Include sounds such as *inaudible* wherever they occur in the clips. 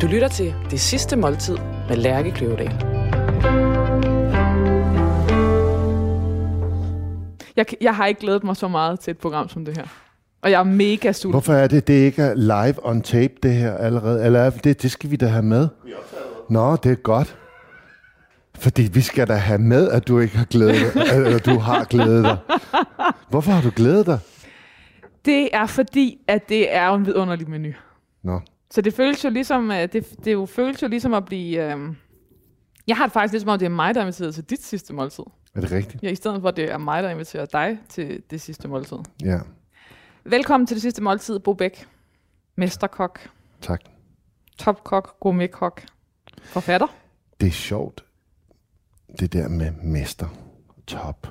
Du lytter til Det Sidste Måltid med Lærke Kløvedal. Jeg, jeg har ikke glædet mig så meget til et program som det her. Og jeg er mega sulten. Hvorfor er det, det ikke er live on tape, det her allerede? Eller er det, det skal vi da have med? Nå, det er godt. Fordi vi skal da have med, at du ikke har glædet dig, *laughs* eller du har glædet dig. Hvorfor har du glædet dig? Det er fordi, at det er en vidunderlig menu. Nå, Så det føles jo ligesom, øh, det, det jo føles jo ligesom at blive... Øh, jeg har det faktisk ligesom om, det er mig, der er inviteret til dit sidste måltid. er det rigtigt? Ja, i stedet for, at det er mig, der inviterer dig til det sidste måltid. Ja, Velkommen til det sidste måltid, Bo Bæk. Mesterkok, tak. topkok, gourmetkok, forfatter. Det er sjovt, det der med mester, top.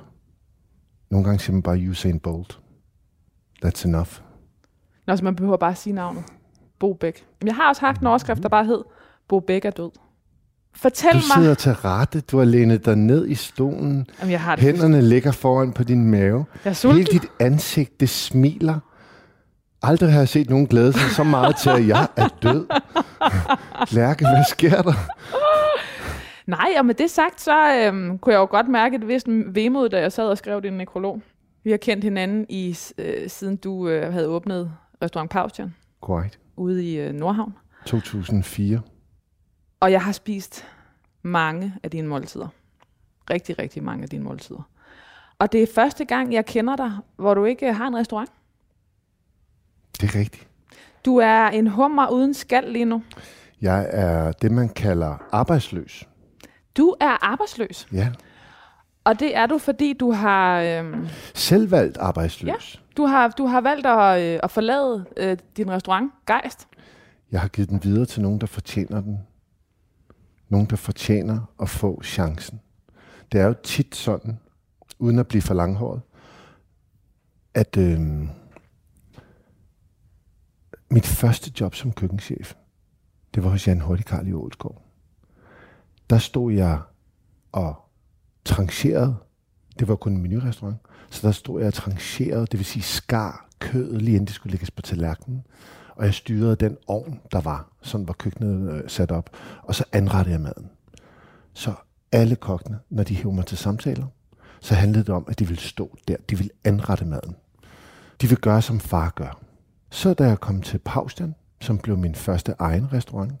Nogle gange siger man bare Usain Bolt. That's enough. Nå, så man behøver bare at sige navnet. Bo Bæk. Jeg har også haft en overskrift, der bare hed, Bo Bæk er død. Fortæl Du mig... sidder til rette, du har lænet dig ned i stolen. Jamen, jeg har det. Hænderne ligger foran på din mave. Jeg er sulten. Hele dit ansigt, det smiler. Aldrig har jeg set nogen glæde sig så meget til, at jeg er død. *laughs* Lærke, hvad sker der? Nej, og med det sagt, så øhm, kunne jeg jo godt mærke et vist vemod, da jeg sad og skrev din nekrolog. Vi har kendt hinanden i øh, siden du øh, havde åbnet restaurant Paustian Correct. Ude i øh, Nordhavn. 2004. Og jeg har spist mange af dine måltider. Rigtig, rigtig mange af dine måltider. Og det er første gang, jeg kender dig, hvor du ikke har en restaurant. Det er rigtigt. Du er en hummer uden skal lige nu. Jeg er det, man kalder arbejdsløs. Du er arbejdsløs. Ja. Og det er du, fordi du har, øhm, Selvvalgt arbejdsløs du har, du har valgt at, øh, at forlade øh, din restaurant, Geist. Jeg har givet den videre til nogen, der fortjener den. Nogen, der fortjener at få chancen. Det er jo tit sådan, uden at blive for langhåret, at øh, mit første job som køkkenchef, det var hos Jan Hurtigkarl i Ålskov. Der stod jeg og trancherede. Det var kun en menurestaurant. Så der stod jeg og trancherede, det vil sige skar kødet, lige inden det skulle lægges på tallerkenen. Og jeg styrede den ovn, der var. Sådan var køkkenet øh, sat op. Og så anrettede jeg maden. Så alle kokkene, når de hævde mig til samtaler, så handlede det om, at de ville stå der. De ville anrette maden. De ville gøre, som far gør. Så da jeg kom til Paustian, som blev min første egen restaurant,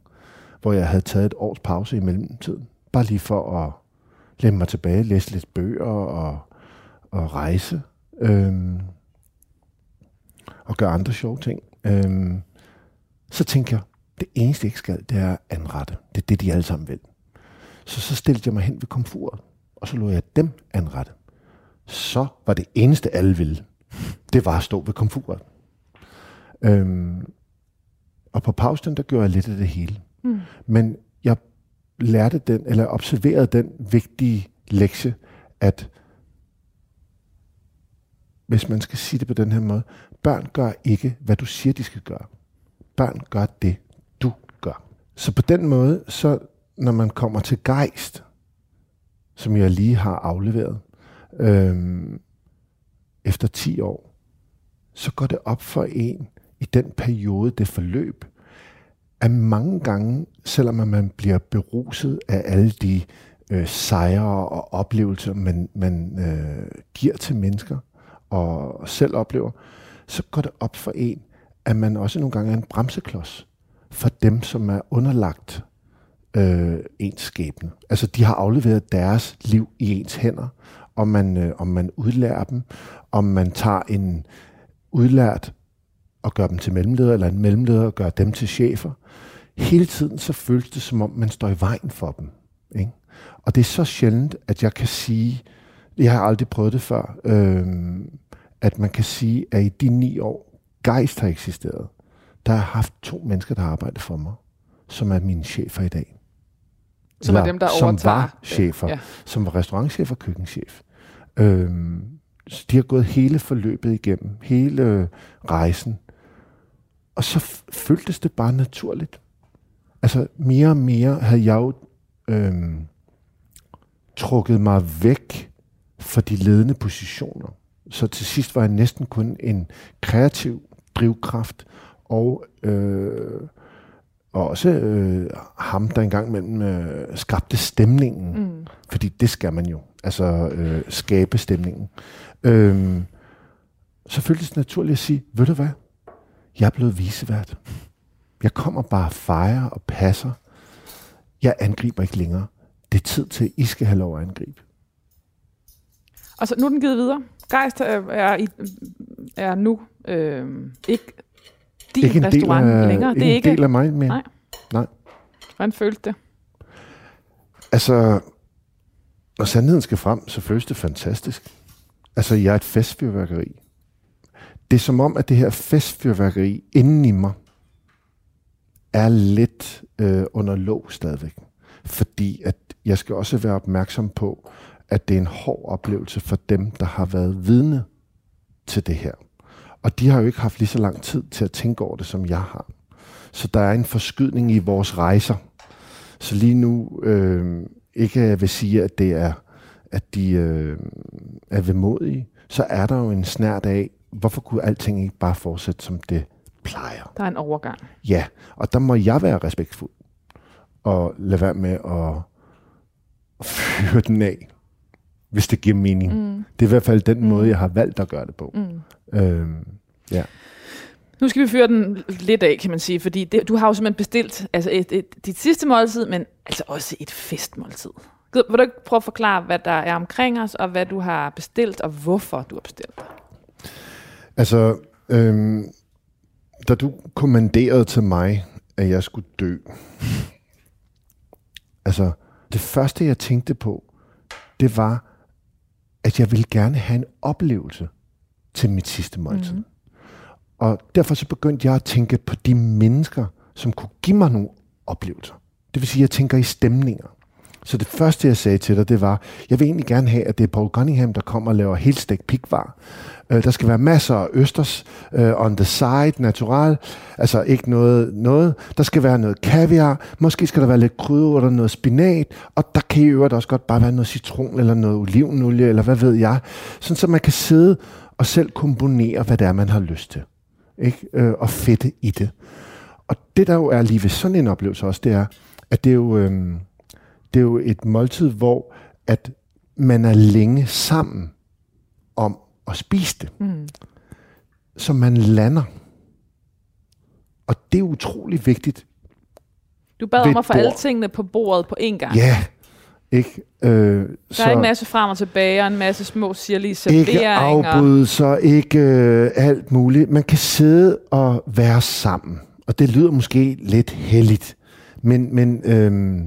hvor jeg havde taget et års pause i mellemtiden, bare lige for at læne mig tilbage, læse lidt bøger og, og rejse, øhm, og gøre andre sjove ting. Øhm, så tænkte jeg, det eneste jeg ikke skal, det er at anrette. Det er det, de alle sammen vil. Så så stillede jeg mig hen ved komfuret, og så lod jeg dem anrette. Så var det eneste, alle ville, det var at stå ved komfuret. Øhm, og på pausen, der gjorde jeg lidt af det hele. Mm. Men jeg lærte den, eller observerede den vigtige lektie, at hvis man skal sige det på den her måde, børn gør ikke, hvad du siger, de skal gøre. Børn gør det, du gør. Så på den måde, så når man kommer til gejst, som jeg lige har afleveret, øhm, efter 10 år, så går det op for en i den periode, det forløb, at mange gange, selvom man bliver beruset af alle de øh, sejre og oplevelser, man, man øh, giver til mennesker og selv oplever, så går det op for en, at man også nogle gange er en bremseklods for dem, som er underlagt øh, ens skæbne. Altså, de har afleveret deres liv i ens hænder, om man, øh, om man udlærer dem, om man tager en udlært og gør dem til mellemleder, eller en mellemleder og gør dem til chefer. Hele tiden så føles det, som om man står i vejen for dem. Ikke? Og det er så sjældent, at jeg kan sige, jeg har aldrig prøvet det før, øh, at man kan sige, at i de ni år, Geist har eksisteret, der har jeg haft to mennesker, der har arbejdet for mig, som er mine chefer i dag. Som er Eller dem, der som overtager. var chefer, Ja. som var restaurantchef og køkkenchef. Øhm, så de har gået hele forløbet igennem, hele rejsen. Og så føltes det bare naturligt. Altså mere og mere havde jeg jo øhm, trukket mig væk fra de ledende positioner. Så til sidst var jeg næsten kun en kreativ drivkraft og øh, og også øh, ham, der engang mellem øh, skabte stemningen. Mm. Fordi det skal man jo. Altså øh, skabe stemningen. Øh, så føltes det naturligt at sige, ved du hvad? Jeg er blevet visevært. Jeg kommer bare og fejrer og passer. Jeg angriber ikke længere. Det er tid til, at I skal have lov at angribe. Og så nu er den givet videre. Geist er, er, er nu øh, ikke din ikke en restaurant del af, længere. Ikke Det er en ikke. del af mig mere. Nej. Nej. Hvordan følte det? Altså, når sandheden skal frem, så føles det fantastisk. Altså, jeg er et festfyrværkeri. Det er som om, at det her festfyrværkeri inden i mig er lidt øh, under låg stadigvæk. Fordi at jeg skal også være opmærksom på, at det er en hård oplevelse for dem, der har været vidne til det her. Og de har jo ikke haft lige så lang tid til at tænke over det, som jeg har. Så der er en forskydning i vores rejser. Så lige nu, øh, ikke at jeg vil sige, at det er, at de øh, er vemodige, så er der jo en snært af, hvorfor kunne alting ikke bare fortsætte, som det plejer? Der er en overgang. Ja, og der må jeg være respektfuld og lade være med at fyre den af, hvis det giver mening. Mm. Det er i hvert fald den måde, jeg har valgt at gøre det på. Mm. Øhm, ja. Nu skal vi fyre den lidt af, kan man sige, fordi det, du har jo simpelthen bestilt altså et, et, dit sidste måltid, men altså også et festmåltid. Vil du ikke prøve at forklare, hvad der er omkring os, og hvad du har bestilt, og hvorfor du har bestilt det? Altså, øhm, da du kommanderede til mig, at jeg skulle dø, altså, det første, jeg tænkte på, det var, at jeg ville gerne have en oplevelse til mit sidste måltid. Mm. Og derfor så begyndte jeg at tænke på de mennesker, som kunne give mig nogle oplevelser. Det vil sige, at jeg tænker i stemninger. Så det første, jeg sagde til dig, det var, jeg vil egentlig gerne have, at det er Paul Cunningham, der kommer og laver helt stegt pikvar. Øh, der skal være masser af østers øh, on the side, natural, altså ikke noget, noget. Der skal være noget kaviar, måske skal der være lidt krydderurter, noget spinat, og der kan i øvrigt også godt bare være noget citron eller noget olivenolie, eller hvad ved jeg. Sådan, så man kan sidde og selv komponere, hvad det er, man har lyst til. Ikke? Øh, og fedte i det. Og det, der jo er lige ved sådan en oplevelse også, det er, at det er jo... Øh, det er jo et måltid, hvor at man er længe sammen om at spise det. Mm. Så man lander. Og det er utrolig vigtigt. Du bad om at få alle tingene på bordet på én gang. Ja, ikke? Øh, Der er en masse frem og tilbage, og en masse små sirlige ikke serveringer. afbrydelser, ikke øh, alt muligt. Man kan sidde og være sammen. Og det lyder måske lidt heldigt. Men, men øh,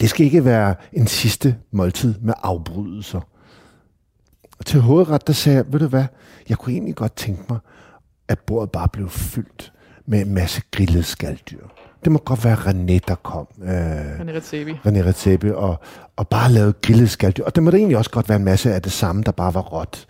det skal ikke være en sidste måltid med afbrydelser. Og til hovedret, der sagde jeg, ved du hvad, jeg kunne egentlig godt tænke mig, at bordet bare blev fyldt med en masse grillede skalddyr. Det må godt være René, der kom. Øh, René Redzepi. René Redzepi, og, og bare lavet grillet skalddyr. Og det må da egentlig også godt være en masse af det samme, der bare var råt.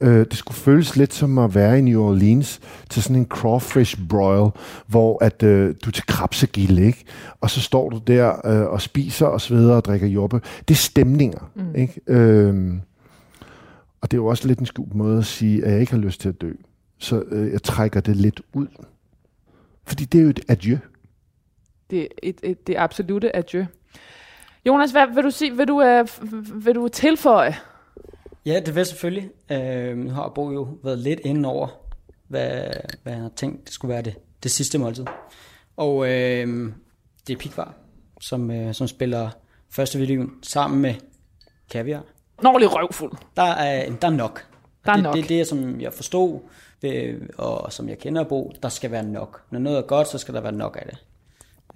Øh, det skulle føles lidt som at være i New Orleans til sådan en crawfish broil, hvor at, øh, du er til krabsegilde, ikke? Og så står du der øh, og spiser og sveder og drikker jordbær. Det er stemninger, mm. ikke? Øh, og det er jo også lidt en skjult måde at sige, at jeg ikke har lyst til at dø. Så øh, jeg trækker det lidt ud. Fordi det er jo et adieu. Det er et, et, det absolute adieu. Jonas, hvad vil du sige? Vil du, øh, vil du tilføje? Ja, det vil selvfølgelig. Øh, nu har Bo jo været lidt inde over, hvad, hvad han har tænkt, det skulle være det, det sidste måltid. Og øh, det er Pikvar, som, øh, som spiller første violin sammen med Kaviar. En ordentlig røvfuld. Der er, der er nok. Der er det, nok. Det er det, som jeg forstod, øh, og som jeg kender Bo, der skal være nok. Når noget er godt, så skal der være nok af det.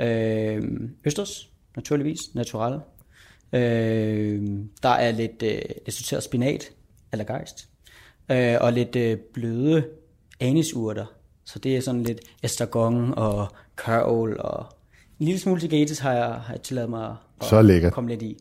Øh, Østers, naturligvis, natural. Øh, der er lidt, øh, lidt sorteret spinat, eller gejst, øh, og lidt øh, bløde anisurter. Så det er sådan lidt estragon og kørvel, og en lille smule tigates har jeg, har jeg tilladt mig at Så lækkert. komme lidt i.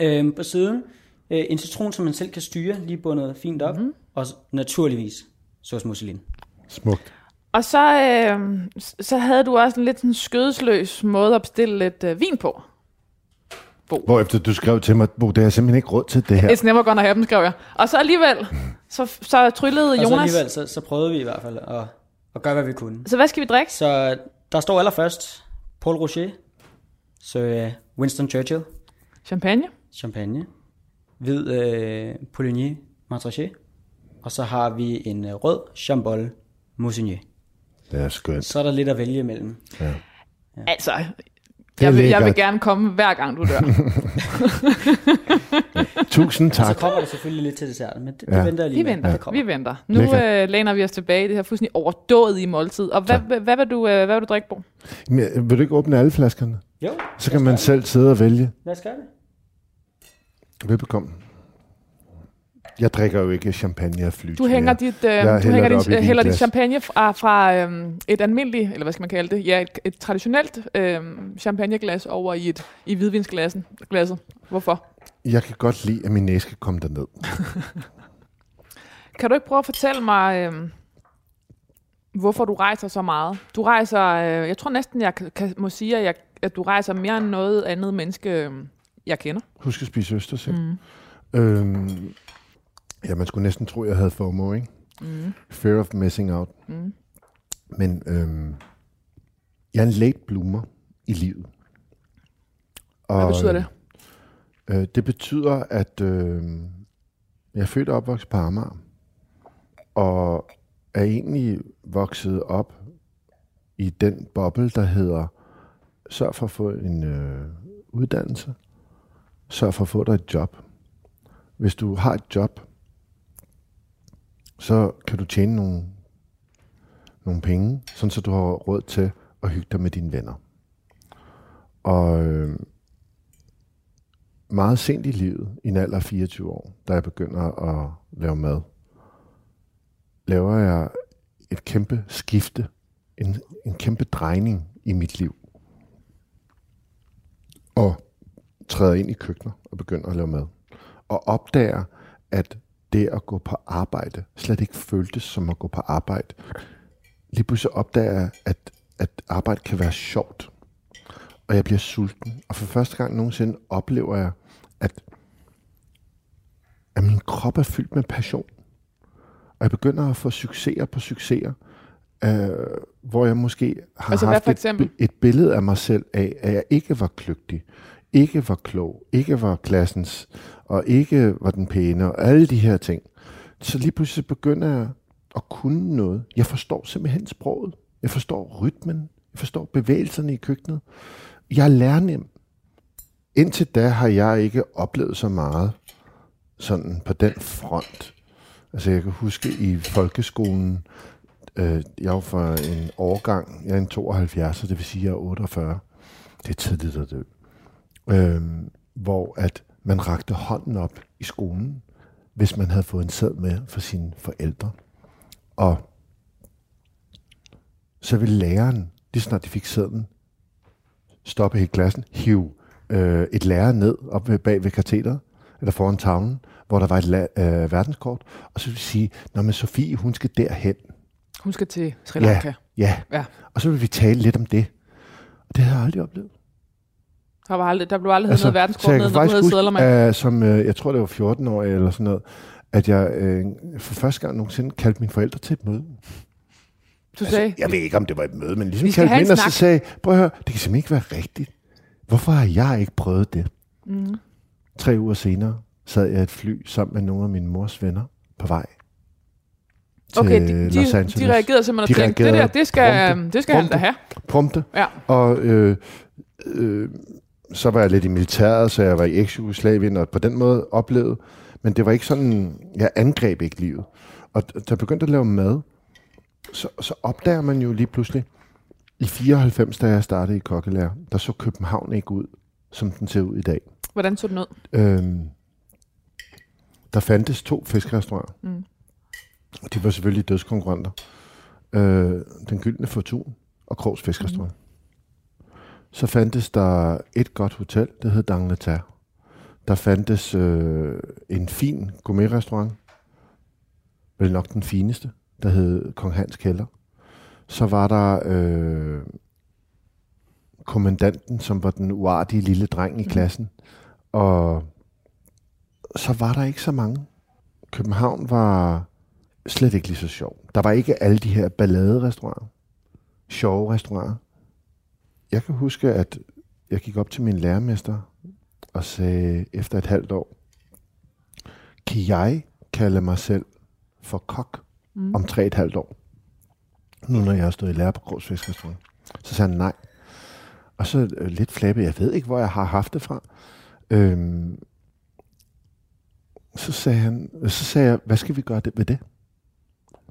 Øh, på siden, øh, en citron, som man selv kan styre, lige bundet fint op, mm-hmm. og naturligvis sauce mousseline. Smukt. Og så, øh, så havde du også en lidt sådan skødesløs måde at bestille lidt øh, vin på. Hvorefter du skrev til mig, Bo, det har jeg simpelthen ikke råd til det her. It's never gonna happen, skrev jeg. Og så alligevel, så, så tryllede Og så Jonas. alligevel, så, så prøvede vi i hvert fald at, at gøre, hvad vi kunne. Så hvad skal vi drikke? Så der står allerførst Paul Rocher, så Winston Churchill, Champagne? champagne, hvid øh, Pouligny Montrachet, og så har vi en øh, rød Chambol Moussinier. Det er skønt. Så er der lidt at vælge imellem. Ja. Altså, er jeg vil, jeg vil lækkert. gerne komme hver gang, du dør. *laughs* Tusind Og så tak. kommer der selvfølgelig lidt til desserten, men det, Ja. det venter jeg lige Vi venter, kommer. vi venter. Nu Lækkert. øh, læner vi os tilbage i det her fuldstændig overdået i måltid. Og hvad, hvad, hvad, vil du, øh, hvad vil du drikke på? Men, øh, vil du ikke åbne alle flaskerne? Jo, Så kan man selv sidde og vælge. lad os gøre det. Velbekomme. Jeg drikker jo ikke champagne af fly. Du hænger dit, øh, Jeg du hænger i din hælder dit champagne fra, fra øhm, et almindeligt, eller hvad skal man kalde det, ja, et, et traditionelt øhm, champagneglas over i et i hvidvinsglasset. Glasset. Hvorfor? Jeg kan godt lide, at min næse kan komme derned. *laughs* Kan du ikke prøve at fortælle mig, øhm, hvorfor du rejser så meget? Du rejser, øh, jeg tror næsten, jeg kan, må sige, at, jeg, at du rejser mere end noget andet menneske, øhm, jeg kender. Husk at spise østers, ikke? Mm. Øhm, ja, man skulle næsten tro, jeg havde FOMO, ikke? Mm. Fear of missing out. Mm. Men øhm, jeg er en late bloomer i livet. Og, Hvad betyder det? Øh, det betyder, at øh, jeg er født og opvokset på Amager, og er egentlig vokset op i den boble, der hedder, sørg for at få en øh, uddannelse, sørg for at få dig et job. Hvis du har et job, så kan du tjene nogle, nogle penge, sådan så du har råd til at hygge dig med dine venner. Og øh, meget sent i livet, i en alder af 24 år, da jeg begynder at lave mad, laver jeg et kæmpe skifte, en, en kæmpe drejning i mit liv. Og træder ind i køkkener og begynder at lave mad. Og opdager, at det at gå på arbejde slet ikke føltes som at gå på arbejde. Lige pludselig opdager jeg, at, at arbejde kan være sjovt. Og jeg bliver sulten. Og for første gang nogensinde oplever jeg, at, at min krop er fyldt med passion. Og jeg begynder at få succeser på succeser, øh, hvor jeg måske har Altså, haft et, et billede af mig selv af, at jeg ikke var kløgtig, ikke var klog, ikke var klassens, og ikke var den pæne, og alle de her ting. Så lige pludselig begynder jeg at kunne noget. Jeg forstår simpelthen sproget. Jeg forstår rytmen. Jeg forstår bevægelserne i køkkenet. Jeg er lærnem. Indtil da har jeg ikke oplevet så meget sådan på den front. Altså jeg kan huske i folkeskolen, øh, jeg var for en årgang, jeg er en 72, så det vil sige, jeg er 48. Det er tidligt at dø. Øh, hvor at man rakte hånden op i skolen, hvis man havde fået en sæd med for sine forældre. Og så ville læreren, lige snart de fik sæden, stoppe hele klassen, hive øh, et lærer ned op ved, bag ved katheteret, eller foran tavlen, hvor der var et la- øh, verdenskort, og så ville sige, Nå, men Sofie, hun skal derhen. Hun skal til Sri Lanka. Ja, Ja. og så ville vi tale lidt om det. Og det havde jeg aldrig oplevet. Der, var aldrig, der blev aldrig altså, noget verdenskort ned, når du havde sædler uh, som, uh, jeg tror det var 14 år eller sådan noget, at jeg uh, for første gang nogensinde kaldte mine forældre til et møde. Du sagde, Altså, jeg ved ikke, om det var et møde, men ligesom kaldte ind og så sagde, prøv at høre, det kan simpelthen ikke være rigtigt. Hvorfor har jeg ikke prøvet det? mm, Tre uger senere sad jeg i et fly sammen med nogle af mine mors venner på vej til okay, de, Los de, Angeles. de reagerede simpelthen De og tænkte, det der, det skal, prompte. det skal han da Prompte. have. Prompte. Ja. Og øh, øh, så var jeg lidt i militæret, så jeg var i eks-Jugoslavien, og på den måde oplevede. Men det var ikke sådan, jeg angreb ikke livet. Og da jeg begyndte at lave mad, så, så opdager man jo lige pludselig, i 94, da jeg startede i kokkelærer, der så København ikke ud, som den ser ud i dag. Hvordan så den ud? Øhm, der fandtes to fiskerestauranter. Mm. De var selvfølgelig dødskonkurrenter. Øh, den gyldne fortun og Krogs Fiskerestaurant. Mm. Så fandtes der et godt hotel, det hed D'Angleterre. Der fandtes øh, en fin gourmetrestaurant, vel nok den fineste, der hed Kong Hans Kælder. Så var der øh, kommandanten, som var den uartige lille dreng i klassen. Og så var der ikke så mange. København var slet ikke lige så sjov. Der var ikke alle de her balladerestauranter, sjove restauranter. Jeg kan huske, at jeg gik op til min lærermester og sagde efter et halvt år, kan jeg kalde mig selv for kok mm. om tre et halvt år? Nu når jeg har stået i lærer på Grås. Så sagde han nej. Og så øh, lidt flabbe, jeg ved ikke, hvor jeg har haft det fra. Øhm, så sagde han, så sagde jeg, hvad skal vi gøre det, ved det?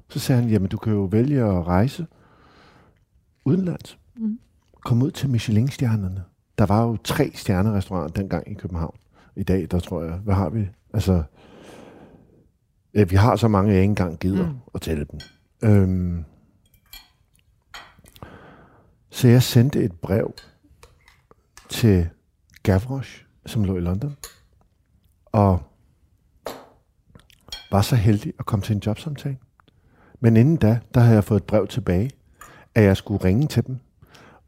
Så sagde han, jamen du kan jo vælge at rejse udenlands. Mm. Kom ud til Michelin-stjernerne. Der var jo tre stjernerestauranter dengang i København. I dag, der tror jeg, hvad har vi? Altså, ja, vi har så mange, jeg ikke engang gider mm. at tælle dem. Øhm, så jeg sendte et brev til Gavroche, som lå i London, og var så heldig at komme til en jobsamtale. Men inden da, der havde jeg fået et brev tilbage, at jeg skulle ringe til dem.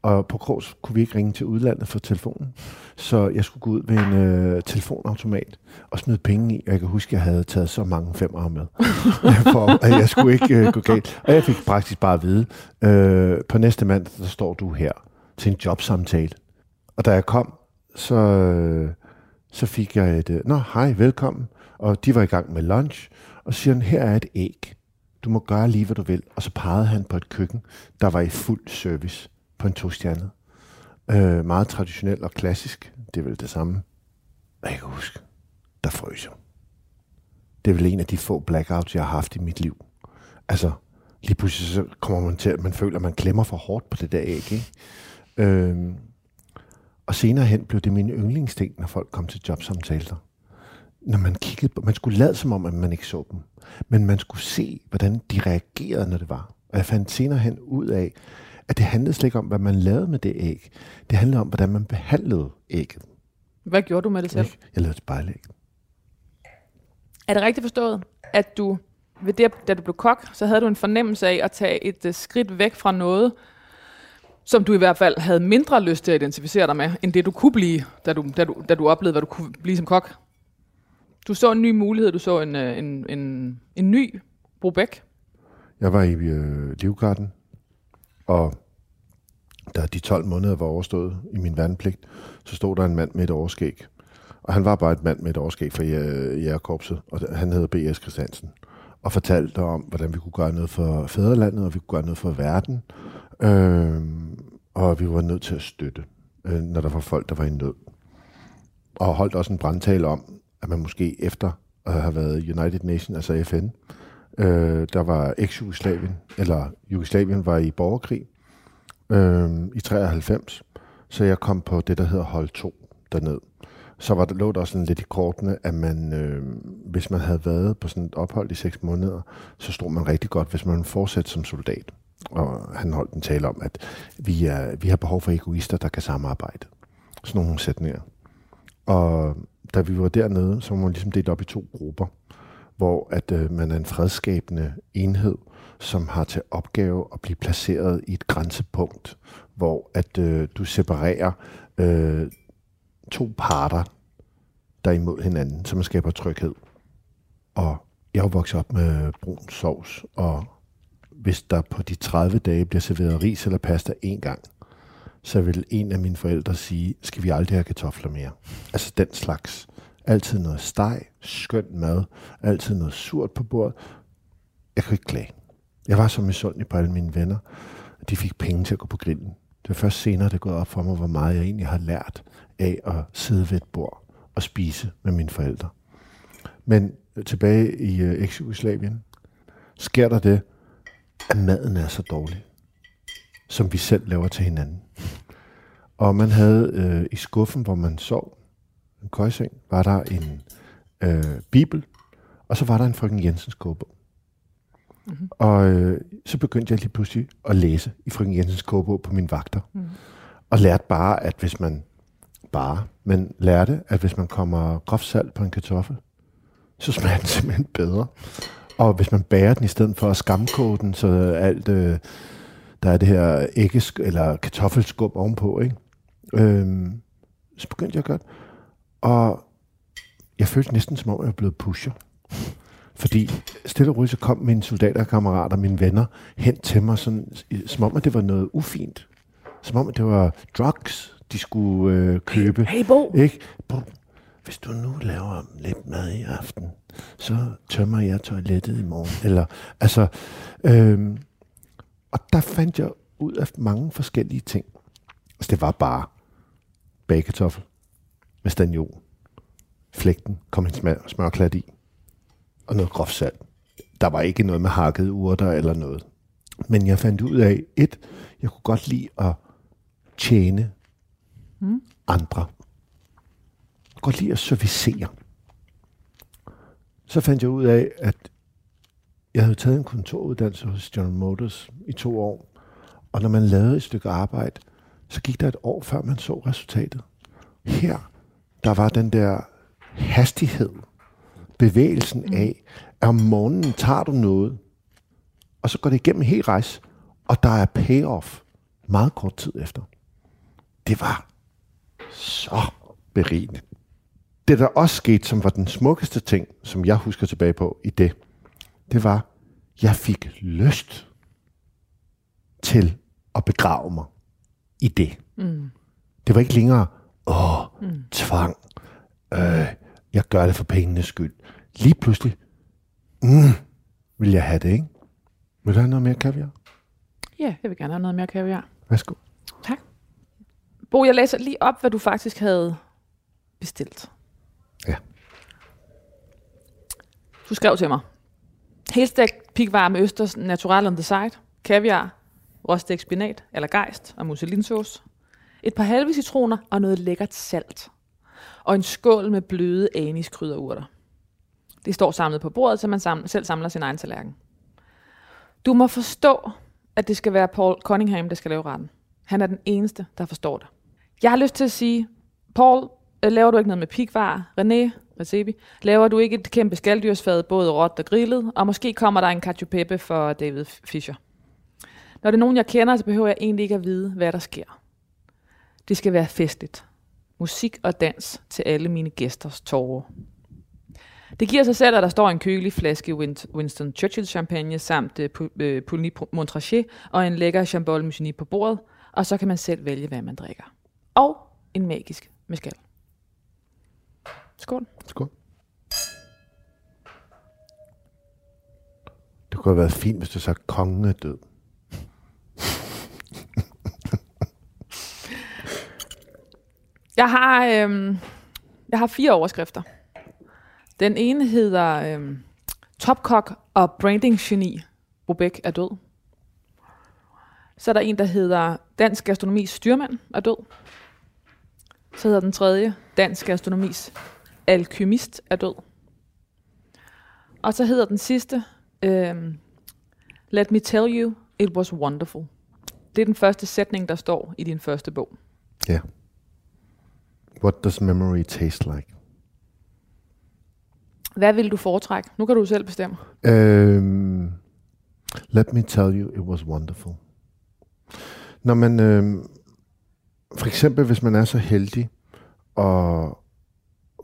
Og på Krogs kunne vi ikke ringe til udlandet for telefonen. Så jeg skulle gå ud ved en øh, telefonautomat og smide penge i. Og jeg kan huske, at jeg havde taget så mange femmer med. *laughs* for at jeg skulle ikke øh, gå galt. Og jeg fik praktisk bare at vide, øh, på næste mandag, der står du her til en jobsamtale. Og da jeg kom, så, øh, så fik jeg et, øh, nå hej, velkommen. Og de var i gang med lunch. Og siger han, her er et æg. Du må gøre lige, hvad du vil. Og så pegede han på et køkken, der var i fuld service på en tostjernet. Øh, meget traditionel og klassisk. Det er vel det samme. Jeg kan huske, der frøs jeg. Det er vel en af de få blackouts, jeg har haft i mit liv. Altså, lige pludselig så kommer man til, at man føler, at man klemmer for hårdt på det der æg. Ikke? Øh, og senere hen blev det min yndlingsting, når folk kom til jobsamtaler. Når man kiggede på, man skulle lade som om, at man ikke så dem. Men man skulle se, hvordan de reagerede, når det var. Og jeg fandt senere hen ud af, at det handlede slet ikke om, hvad man lavede med det æg. Det handlede om, hvordan man behandlede ægget. Hvad gjorde du med det selv? Jeg lavede et spejlæg. Er det rigtigt forstået, at du, ved det, da du blev kok, så havde du en fornemmelse af at tage et uh, skridt væk fra noget, som du i hvert fald havde mindre lyst til at identificere dig med, end det du kunne blive, da du, da du, da du oplevede, hvad du kunne blive som kok? Du så en ny mulighed, du så en, øh, en, en, en ny Brobæk. Jeg var i øh, Livgarden, og da de 12 måneder var overstået i min værnepligt, så stod der en mand med et overskæg. Og han var bare et mand med et overskæg fra jægerkorpset, og han hed B.S. Christiansen. Og fortalte om, hvordan vi kunne gøre noget for fædrelandet, og vi kunne gøre noget for verden. Øh, og vi var nødt til at støtte, øh, når der var folk, der var i nød. Og holdt også en brandtale om, at man måske efter at have været United Nations, altså FN, øh, der var eks-Jugoslavien, eller Jugoslavien var i borgerkrig øh, i 93, så jeg kom på det, der hedder hold 2 derned. Så var der, lå der også lidt i kortene, at man, øh, hvis man havde været på sådan et ophold i seks måneder, så stod man rigtig godt, hvis man fortsatte som soldat. Og han holdt en tale om, at vi, er, vi har behov for egoister, der kan samarbejde. Sådan nogle sætninger. Og da vi var dernede, så var man ligesom delt op i to grupper, hvor at øh, man er en fredskabende enhed, som har til opgave at blive placeret i et grænsepunkt, hvor at øh, du separerer øh, to parter, der er imod hinanden, som skaber tryghed. Og jeg er vokset op med brun sovs, og hvis der på de 30 dage bliver serveret ris eller pasta en gang, så vil en af mine forældre sige, skal vi aldrig have kartofler mere? Altså den slags. Altid noget steg, skønt mad, altid noget surt på bordet. Jeg kunne ikke klage. Jeg var så misundelig på alle mine venner. De fik penge til at gå på grillen. Det var først senere, det gået op for mig, hvor meget jeg egentlig har lært af at sidde ved et bord og spise med mine forældre. Men tilbage i øh, eks-Jugoslavien sker der det, at maden er så dårlig, som vi selv laver til hinanden. Og man havde øh, i skuffen, hvor man sov, en køjseng, var der en øh, bibel, og så var der en frøken Jensens kogebog. Mm-hmm. Og øh, så begyndte jeg lige pludselig at læse i frøken Jensens kogebog på mine vagter. Mm. Og lærte bare, at hvis man bare, men lærte, at hvis man kommer groft salt på en kartoffel, så smager den simpelthen bedre. Og hvis man bærer den i stedet for at skamkoge den, så alt, øh, der er det her æggesk eller kartoffelskum ovenpå, ikke? Øhm, så begyndte jeg godt. Og jeg følte næsten som om, jeg var blevet pusher. Fordi stille og roligt, så kom mine soldaterkammerater, mine venner, hen til mig, sådan, som om, at det var noget ufint. som om det var drugs, de skulle øh, købe. Hey, Bo. Ikke? Bo, hvis du nu laver lidt mad i aften, så tømmer jeg toilettet i morgen. Eller, altså, øhm, og der fandt jeg ud af mange forskellige ting. Altså, det var bare bagekartoffel med staniol, flægten, kom en smør, smørklat i, og noget groft salt. Der var ikke noget med hakkede urter eller noget. Men jeg fandt ud af, et, jeg kunne godt lide at tjene mm. andre. Jeg kunne godt lide at servicere. Så fandt jeg ud af, at jeg havde taget en kontoruddannelse hos General Motors i to år. Og når man lavede et stykke arbejde, så gik der et år, før man så resultatet. Her, der var den der hastighed, bevægelsen af, at om morgenen tager du noget, og så går det igennem en hel rejse, og der er payoff meget kort tid efter. Det var så berigende. Det, der også skete, som var den smukkeste ting, som jeg husker tilbage på i det, det var, jeg fik lyst til at begrave mig i det. Mm. Det var ikke længere, åh, mm. tvang, øh, jeg gør det for pengenes skyld. Lige pludselig, mm, vil jeg have det, ikke? Vil du have noget mere kaviar? Ja, jeg vil gerne have noget mere kaviar. Værsgo. Tak. Bo, jeg læser lige op, hvad du faktisk havde bestilt. Ja. Du skrev til mig. Helstegt pikvar med østers natural on the side, kaviar, råstegt spinat eller gejst og musselinsauce, et par halve citroner og noget lækkert salt. Og en skål med bløde aniskrydderurter. Det står samlet på bordet, så man samler, selv samler sin egen tallerken. Du må forstå, at det skal være Paul Cunningham, der skal lave retten. Han er den eneste, der forstår det. Jeg har lyst til at sige, Paul, øh, laver du ikke noget med pikvar? René, Recebi, laver du ikke et kæmpe skalddyrsfad, både råt og grillet? Og måske kommer der en cacio pepe for David Fischer. Når det er nogen, jeg kender, så behøver jeg egentlig ikke at vide, hvad der sker. Det skal være festligt. Musik og dans til alle mine gæsters tårer. Det giver sig selv, at der står en kølig flaske Winston Churchill champagne samt øh, uh, Pouligny øh, Montrachet og en lækker Chambol Musigny på bordet, og så kan man selv vælge, hvad man drikker. Og en magisk mezcal. Skål. Skål. Det kunne have været fint, hvis du sagde, at kongen er død. Jeg har, øhm, jeg har fire overskrifter. Den ene hedder øhm, Topkok og branding geni. Rubek er død. Så er der en, der hedder Dansk Gastronomis styrmand er død. Så hedder den tredje Dansk Gastronomis alkymist er død. Og så hedder den sidste øhm, Let me tell you, it was wonderful. Det er den første sætning, der står i din første bog. Ja. Yeah. What does memory taste like? Hvad vil du foretrække? Nu kan du selv bestemme. Um, let me tell you, it was wonderful. Når man, um, for eksempel hvis man er så heldig og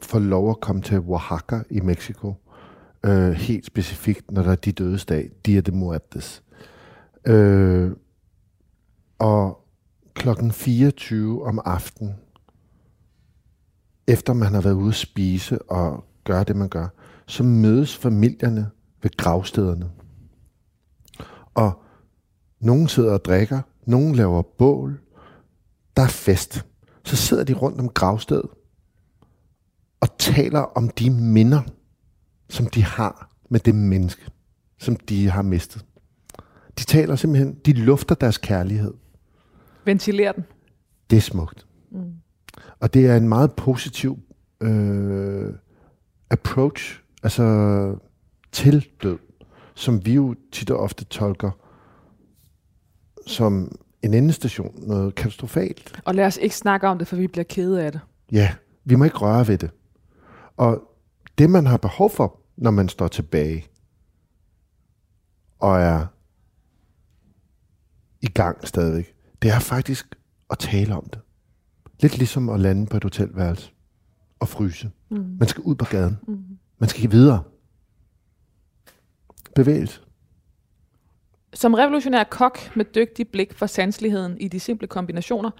får lov at komme til Oaxaca i Mexico, uh, helt specifikt, når der er de dødes dag, Dia de Muertes. Uh, og klokken 24 om aftenen, efter man har været ude at spise og gøre det, man gør, så mødes familierne ved gravstederne. Og nogen sidder og drikker, nogen laver bål, der er fest. Så sidder de rundt om gravstedet og taler om de minder, som de har med det menneske, som de har mistet. De taler simpelthen, de lufter deres kærlighed. Ventiler den. Det er smukt. Og det er en meget positiv øh, approach altså til død, som vi jo tit og ofte tolker som en endestation, noget katastrofalt. Og lad os ikke snakke om det, for vi bliver kede af det. Ja, vi må ikke røre ved det. Og det, man har behov for, når man står tilbage og er i gang stadigvæk, det er faktisk at tale om det. Lidt ligesom at lande på et hotelværelse og fryse. Mm. Man skal ud på gaden. Mm. Man skal videre. Bevægelse. Som revolutionær kok med dygtig blik for sanseligheden i de simple kombinationer,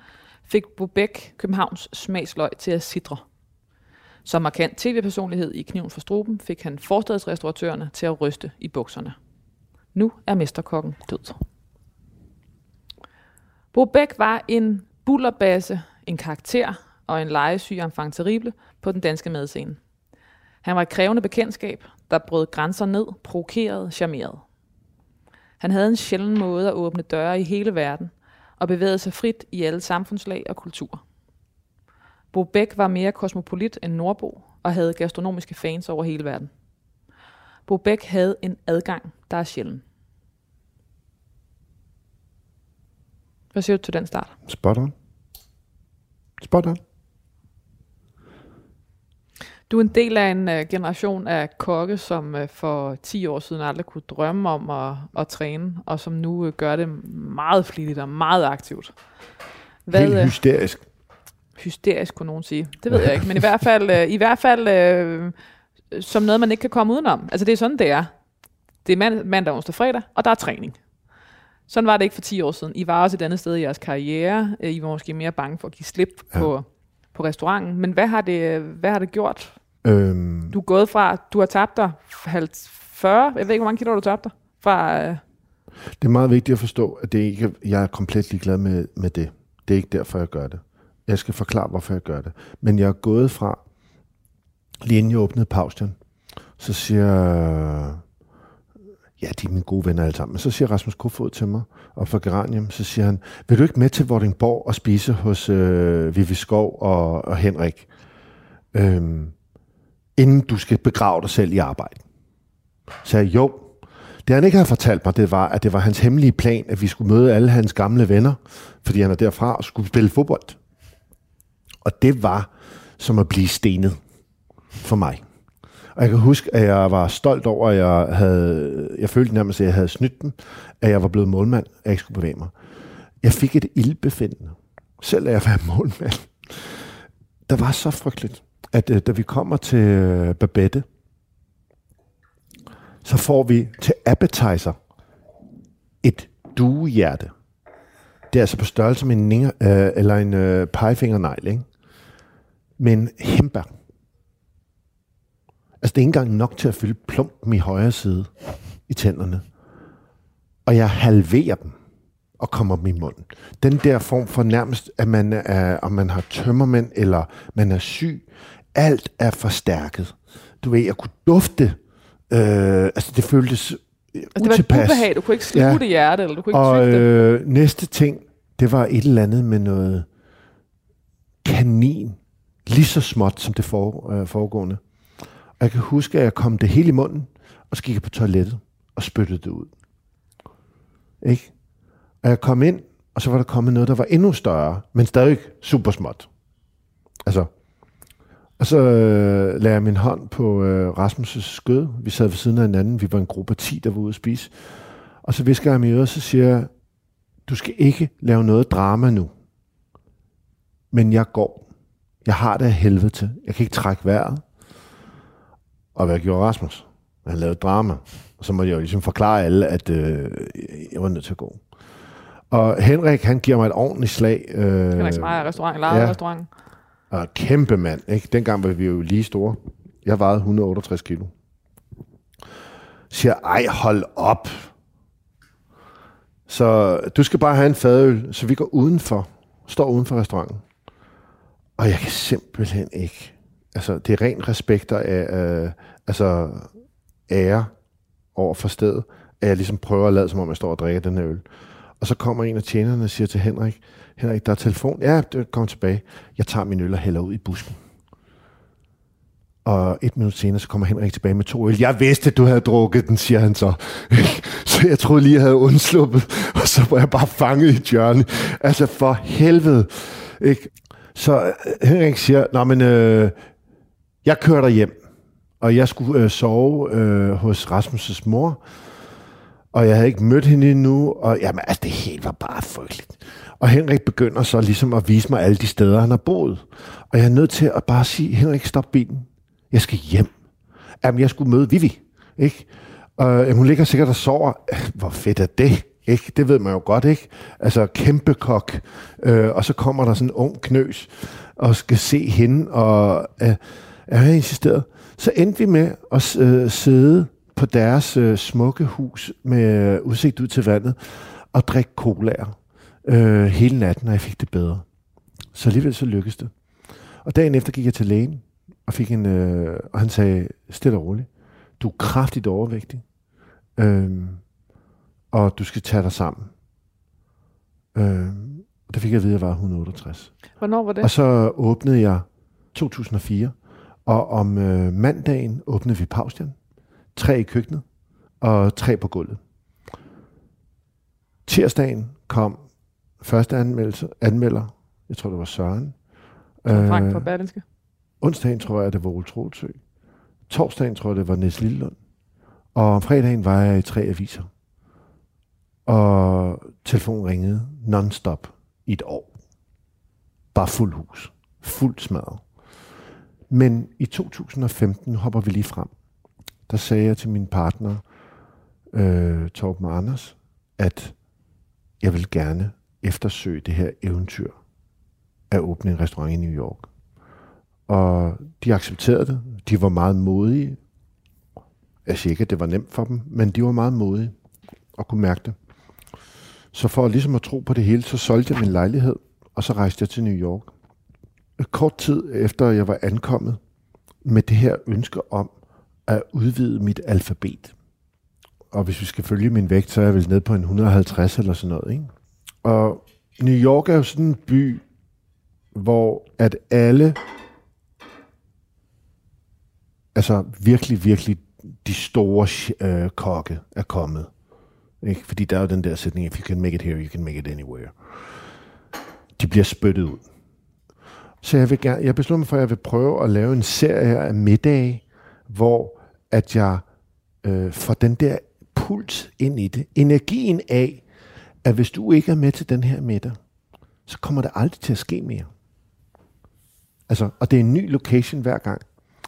fik Bobek Københavns smagsløg til at sidre. Som markant tv-personlighed i Kniven for Struben fik han forstadsrestauratørerne til at ryste i bukserne. Nu er mesterkokken død. Bobek var en bullerbasse, en karakter og en legesyg enfant terrible på den danske madscene. Han var et krævende bekendtskab, der brød grænser ned, provokerede, charmerede. Han havde en sjælden måde at åbne døre i hele verden, og bevægede sig frit i alle samfundslag og kulturer. Bo Bæk var mere kosmopolit end Nordbo, og havde gastronomiske fans over hele verden. Bo Bæk havde en adgang, der er sjælden. Hvad siger du til den start? Spot on. Spot on. Du er en del af en uh, generation af kokke, som uh, for 10 år siden aldrig kunne drømme om at, at træne, og som nu uh, gør det meget flittigt og meget aktivt. Hvad, Helt uh, hysterisk. Hysterisk, kunne nogen sige. Det ved jeg ikke, men i *laughs* hvert fald, uh, i hvert fald uh, som noget, man ikke kan komme udenom. Altså det er sådan, det er. Det er mand, mandag, onsdag, fredag, og der er træning. Sådan var det ikke for 10 år siden. I var også et andet sted i jeres karriere. I var måske mere bange for at give slip ja. på, på restauranten. Men hvad har det, hvad har det gjort Øhm, du er gået fra, du har tabt dig 40, jeg ved ikke, hvor mange kilo du tabte dig? Fra, øh... Det er meget vigtigt at forstå, at det ikke, jeg er komplet ligeglad med, med det. Det er ikke derfor, jeg gør det. Jeg skal forklare, hvorfor jeg gør det. Men jeg er gået fra, lige inden jeg åbnede pausen, så siger ja, de er mine gode venner alle sammen. Men så siger Rasmus Kofod til mig, og fra Geranium, så siger han, vil du ikke med til Vordingborg og spise hos øh, Vivi Skov og, og Henrik? Øhm, inden du skal begrave dig selv i arbejde. Så jeg, jo, det han ikke havde fortalt mig, det var, at det var hans hemmelige plan, at vi skulle møde alle hans gamle venner, fordi han er derfra og skulle spille fodbold. Og det var som at blive stenet for mig. Og jeg kan huske, at jeg var stolt over, at jeg havde, jeg følte nærmest, at jeg havde snydt dem, at jeg var blevet målmand, at jeg ikke skulle bevæge mig. Jeg fik et ildbefindende, selv at jeg var *laughs* målmand. Der var så frygteligt at øh, da vi kommer til øh, Babette, så får vi til appetizer et duehjerte. Det er altså på størrelse med en, ninger, øh, eller en øh, pegefingernegl, ikke? Men hembær. Altså, det er ikke engang nok til at fylde plumpen i højre side i tænderne. Og jeg halverer dem og kommer dem i munden. Den der form for nærmest, at man er, om man har tømmermænd, eller man er syg, alt er forstærket. Du ved, jeg kunne dufte. Øh, altså, det føltes altså, det var et ubehag. Du kunne ikke sluge ja. det hjerte, eller du kunne ikke Og øh, næste ting, det var et eller andet med noget kanin. Lige så småt som det for, øh, foregående. Jeg kan huske, at jeg kom det hele i munden, og så gik jeg på toilettet og spyttede det ud. Ikke? Og jeg kom ind, og så var der kommet noget, der var endnu større, men stadig super småt. Altså, og så øh, lagde jeg min hånd på øh, Rasmus' skød. Vi sad ved siden af hinanden. Vi var en gruppe af 10, der var ude at spise. Og så visker jeg ham i øret, så siger jeg, du skal ikke lave noget drama nu. Men jeg går. Jeg har det af helvede til. Jeg kan ikke trække vejret. Og hvad gjorde Rasmus? Han lavede drama. Og så måtte jeg jo ligesom forklare alle, at øh, jeg var nødt til at gå. Og Henrik, han giver mig et ordentligt slag. Øh, Henrik Smejer restaurant, eller ja, restaurant. Og kæmpe mand, ikke? Dengang var vi jo lige store. Jeg vejede 168 kilo. Siger, ej, hold op. Så du skal bare have en fadøl, så vi går udenfor. Står uden for restauranten. Og jeg kan simpelthen ikke. Altså, det er ren respekt og øh, øh, altså, ære over for stedet, at jeg ligesom prøver at lade, som om jeg står og drikker den her øl. Og så kommer en af tjenerne og siger til Henrik, Henrik, der er telefon. Ja, det kommer tilbage. Jeg tager min øl og hælder ud i busken. Og et minut senere, så kommer Henrik tilbage med to øl. Jeg vidste, at du havde drukket den, siger han så. *laughs* så jeg troede lige, jeg havde undsluppet. *laughs* Og så var jeg bare fanget i hjørne. Altså for helvede. Ikke? Så øh, Henrik siger, Nå, men øh, jeg kørte hjem. Og jeg skulle øh, sove øh, hos Rasmus' mor. Og jeg havde ikke mødt hende endnu. Og jamen, altså, det hele var bare frygteligt. Og Henrik begynder så ligesom at vise mig alle de steder, han har boet. Og jeg er nødt til at bare sige, Henrik, stop bilen. Jeg skal hjem. Jamen, jeg skulle møde Vivi. Ikke? Og jamen, hun ligger sikkert og sover. *laughs* Hvor fedt er det? Ikke? Det ved man jo godt, ikke? Altså kæmpe kok. Øh, og så kommer der sådan en ung knøs og skal se hende, og øh, jeg har insisteret. Så endte vi med at øh, sidde på deres øh, smukke hus med udsigt ud til vandet og drikke colaer øh, hele natten, og jeg fik det bedre. Så alligevel så lykkedes det. Og dagen efter gik jeg til lægen, og, fik en, øh, og han sagde, stille og roligt, du er kraftigt overvægtig, øh, og du skal tage dig sammen. Øh, og det fik jeg at vide, at jeg var 168. Hvornår var det? Og så åbnede jeg 2004, og om øh, mandagen åbnede vi Paustian. Tre i køkkenet, og tre på gulvet. Tirsdagen kom første anmeldelse, anmelder, jeg tror det var Søren. Frank fra Berlinske. onsdagen tror jeg, det var Ole Troelsø. Torsdagen tror jeg, det var Niels Lillelund. Og om fredagen var jeg i tre aviser. Og telefonen ringede non-stop i et år. Bare fuld hus. Fuldt smadret. Men i 2015 hopper vi lige frem. Der sagde jeg til min partner, øh, Torben Anders, at jeg vil gerne eftersøge det her eventyr at åbne en restaurant i New York. Og de accepterede det. De var meget modige. Jeg siger ikke, at det var nemt for dem, men de var meget modige og kunne mærke det. Så for ligesom at tro på det hele, så solgte jeg min lejlighed, og så rejste jeg til New York. Kort tid efter jeg var ankommet med det her ønske om at udvide mit alfabet. Og hvis vi skal følge min vægt, så er jeg vel nede på en 150 eller sådan noget. Ikke? Og New York er jo sådan en by, hvor at alle, altså virkelig, virkelig de store øh, kokke er kommet. Ikke? Fordi der er jo den der sætning, if you can make it here, you can make it anywhere. De bliver spyttet ud. Så jeg, vil gerne, jeg beslutter mig for, at jeg vil prøve at lave en serie af middage, hvor at jeg øh, får den der puls ind i det. Energien af, at hvis du ikke er med til den her middag, så kommer det aldrig til at ske mere. Altså, og det er en ny location hver gang.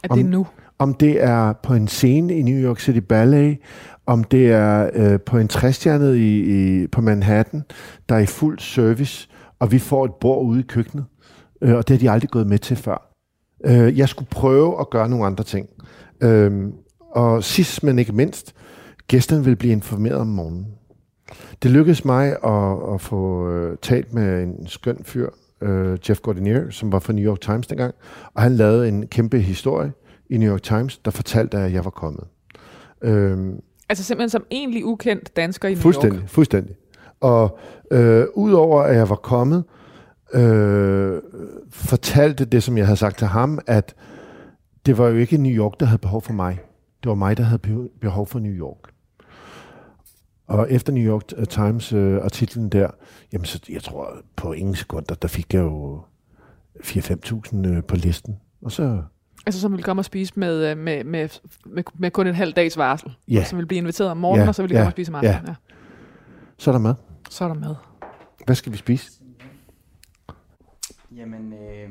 Er det Om- nu? Om det er på en scene i New York City Ballet, om det er øh, på en træstjernet i, i, på Manhattan, der er i fuld service, og vi får et bord ude i køkkenet. Øh, og det har de aldrig gået med til før. Øh, jeg skulle prøve at gøre nogle andre ting. Øh, og sidst, men ikke mindst, gæsterne vil blive informeret om morgenen. Det lykkedes mig at, at få øh, talt med en skøn fyr, øh, Jeff Gordinier, som var fra New York Times dengang, og han lavede en kæmpe historie i New York Times, der fortalte, at jeg var kommet. Øhm, Altså simpelthen som egentlig ukendt dansker i New fuldstændig, York. fuldstændig. Og øh, udover at jeg var kommet, øh, fortalte det, som jeg havde sagt til ham, at det var jo ikke New York, der havde behov for mig. Det var mig, der havde beho- behov for New York. Og efter New York øh, Times øh, artiklen der, jamen så jeg tror på ingen sekunder, der fik jeg jo 4-5.000 øh, på listen. Og så, Altså som vil komme og spise med, øh, med, med, med, med kun en halv dags varsel. ja, Som vil blive inviteret om morgenen, Ja, og så vil de ja, komme og spise om aftenen. ja. Ja. så er der mad. Så er der mad. Hvad skal vi spise? Jamen, øh,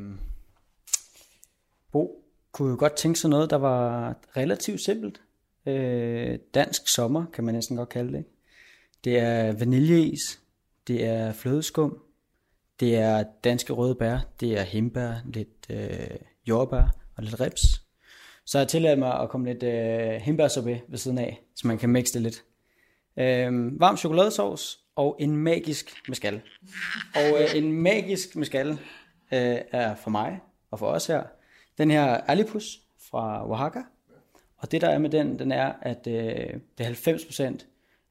Bo kunne jo godt tænke sig noget, der var relativt simpelt. Øh, dansk sommer, kan man næsten godt kalde det. ikke? Det er vaniljeis, det er flødeskum, det er danske røde bær, det er hembær, lidt øh, jordbær og lidt rips. Så jeg tillader mig at komme lidt øh, himbærsorbet ved siden af, så man kan mixe det lidt. Øh, varm chokoladesauce og en magisk mescal. Og øh, en magisk mescal øh, er for mig og for os her. Den her Alipus fra Oaxaca. Og det der er med den, den er, at øh, det er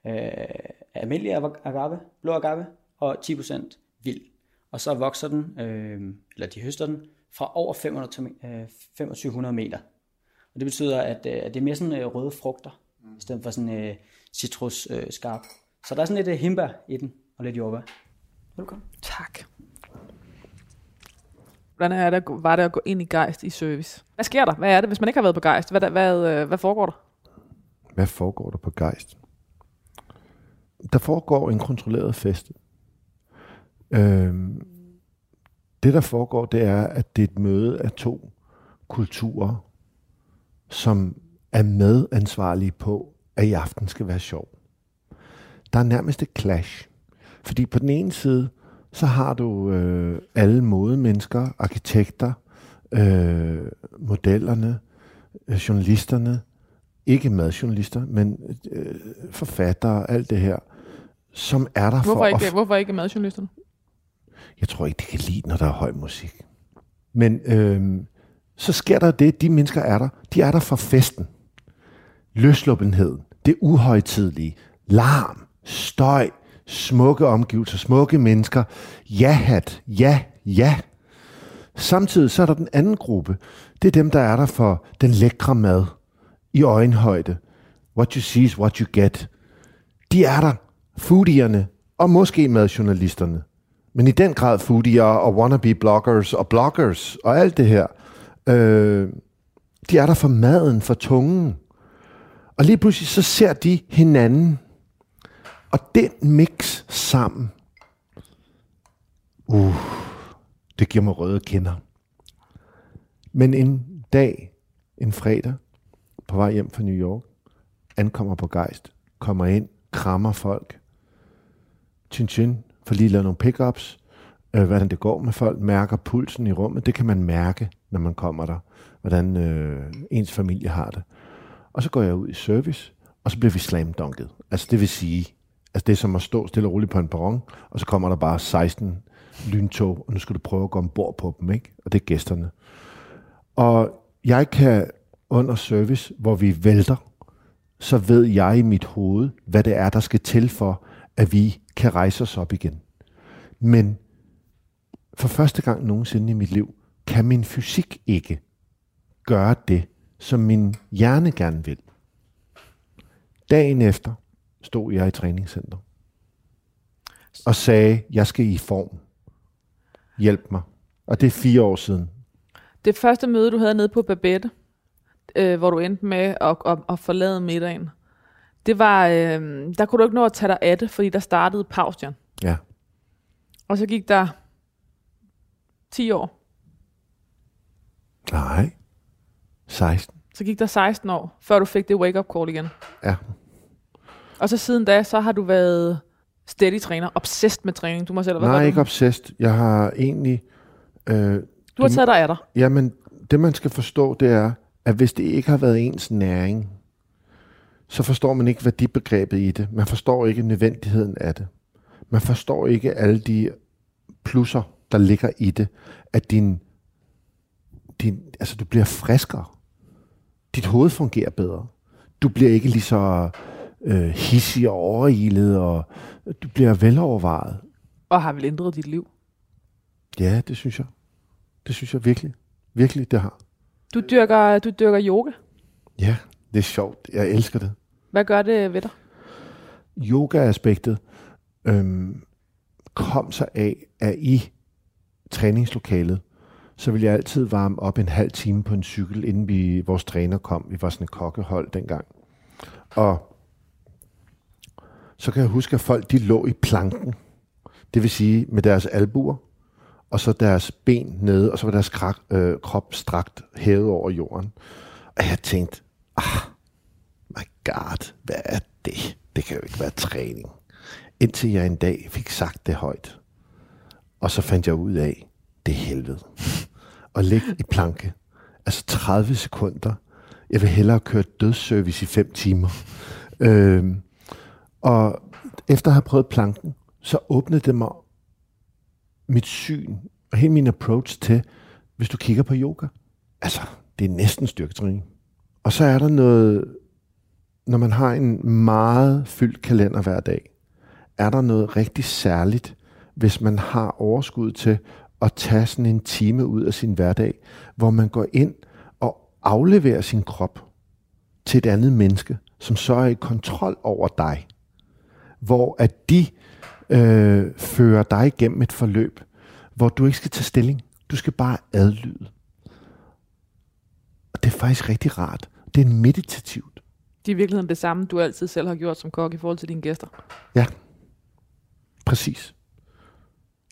90% øh, almindelig agave, blå agave, og 10% vild. Og så vokser den, øh, eller de høster den, fra over 500 til, øh, 2500 meter. Og det betyder, at, øh, at det er mere sådan øh, røde frugter, i stedet for sådan øh, citrus øh, skarp. Så der er sådan lidt øh, himbær i den, og lidt jordbær. Velkommen. Tak. Hvordan er det, var det at gå ind i Geist i service? Hvad sker der? Hvad er det, hvis man ikke har været på Geist? Hvad, hvad, øh, hvad foregår der? Hvad foregår der på Geist? Der foregår en kontrolleret fest. Øhm, det, der foregår, det er, at det er et møde af to kulturer, som er medansvarlige på at i aften skal være sjov. Der er nærmest et clash. Fordi på den ene side, så har du øh, alle modemennesker, arkitekter, øh, modellerne, øh, journalisterne, ikke madjournalister, men øh, forfattere, alt det her, som er der Hvorfor for ikke, at... hvorfor ikke madjournalisterne? Jeg tror ikke, de kan lide, når der er høj musik. Men øh, så sker der det, de mennesker er der. De er der for festen. Løsluppenheden, det uhøjtidlige, larm, støj, smukke omgivelser, smukke mennesker, ja-hat, ja, ja. Samtidig så er der den anden gruppe. Det er dem, der er der for den lækre mad i øjenhøjde. What you see is what you get. De er der, foodierne og måske madjournalisterne. Men i den grad foodier og wannabe bloggers og bloggers og alt det her. Øh, de er der for maden, for tungen. Og lige pludselig så ser de hinanden. Og den mix sammen. Uh, det giver mig røde kinder. Men en dag, en fredag, på vej hjem fra New York, ankommer på Geist, kommer ind, krammer folk. Chin chin, for lige lavet nogle pickups, øh, hvordan det går med folk, mærker pulsen i rummet. Det kan man mærke, når man kommer der, hvordan øh, ens familie har det. Og så går jeg ud i service, og så bliver vi slamdunket. Altså det vil sige, altså det er som at stå stille og roligt på en perron, og så kommer der bare 16 lyntog, og nu skal du prøve at gå ombord på dem, ikke? Og det er gæsterne. Og jeg kan under service, hvor vi vælter, så ved jeg i mit hoved, hvad det er, der skal til for, at vi kan rejse os op igen. Men for første gang nogensinde i mit liv, kan min fysik ikke gøre det, som min hjerne gerne vil. Dagen efter stod jeg i træningscenter og sagde, jeg skal i form. Hjælp mig. Og det er fire år siden. Det første møde, du havde nede på Babette, øh, hvor du endte med at, at, at forlade middagen, det var, øh, der kunne du ikke nå at tage dig af det, fordi der startede pausen. Ja. Og så gik der 10 år. Nej. 16. Så gik der 16 år, før du fik det wake-up call igen. Ja. Og så siden da, så har du været steady træner, obsessed med træning. Du må selv have Nej, ikke obsessed. Jeg har egentlig... Øh, Du har taget dig af dig. Jamen, det man skal forstå, det er, at hvis det ikke har været ens næring, så forstår man ikke værdibegrebet i det. Man forstår ikke nødvendigheden af det. Man forstår ikke alle de plusser, der ligger i det, at din, din, altså du bliver friskere. Dit hoved fungerer bedre. Du bliver ikke lige så øh, hissig og overilet, og du bliver velovervejet. Og har vel ændret dit liv. Ja, det synes jeg. Det synes jeg virkelig. Virkelig, det har. Du dyrker, du dyrker yoga. Ja, det er sjovt. Jeg elsker det. Hvad gør det ved dig? Yoga-aspektet øhm, kom sig af, at i træningslokalet, så ville jeg altid varme op en halv time på en cykel, inden vi, vores træner kom. Vi var sådan et kokkehold dengang. Og så kan jeg huske, at folk de lå i planken. Det vil sige med deres albuer, og så deres ben nede, og så var deres krak, øh, krop strakt hævet over jorden. Og jeg tænkte, ah, my god, hvad er det? Det kan jo ikke være træning. Indtil jeg en dag fik sagt det højt. Og så fandt jeg ud af, det er helvede. *laughs* Og ligge i planke, altså 30 sekunder. Jeg vil hellere køre dødsservice i 5 timer. Øhm, og efter at have prøvet planken, så åbnede det mig mit syn og hele min approach til, hvis du kigger på yoga. Altså, det er næsten styrketræning. Og så er der noget, når man har en meget fyldt kalender hver dag, er der noget rigtig særligt, hvis man har overskud til at tage sådan en time ud af sin hverdag, hvor man går ind og afleverer sin krop til et andet menneske, som så er i kontrol over dig. Hvor at de øh, fører dig igennem et forløb, hvor du ikke skal tage stilling. Du skal bare adlyde. Og det er faktisk rigtig rart. Det er meditativt. Det er i virkeligheden det samme, du altid selv har gjort som kok i forhold til dine gæster. Ja, præcis.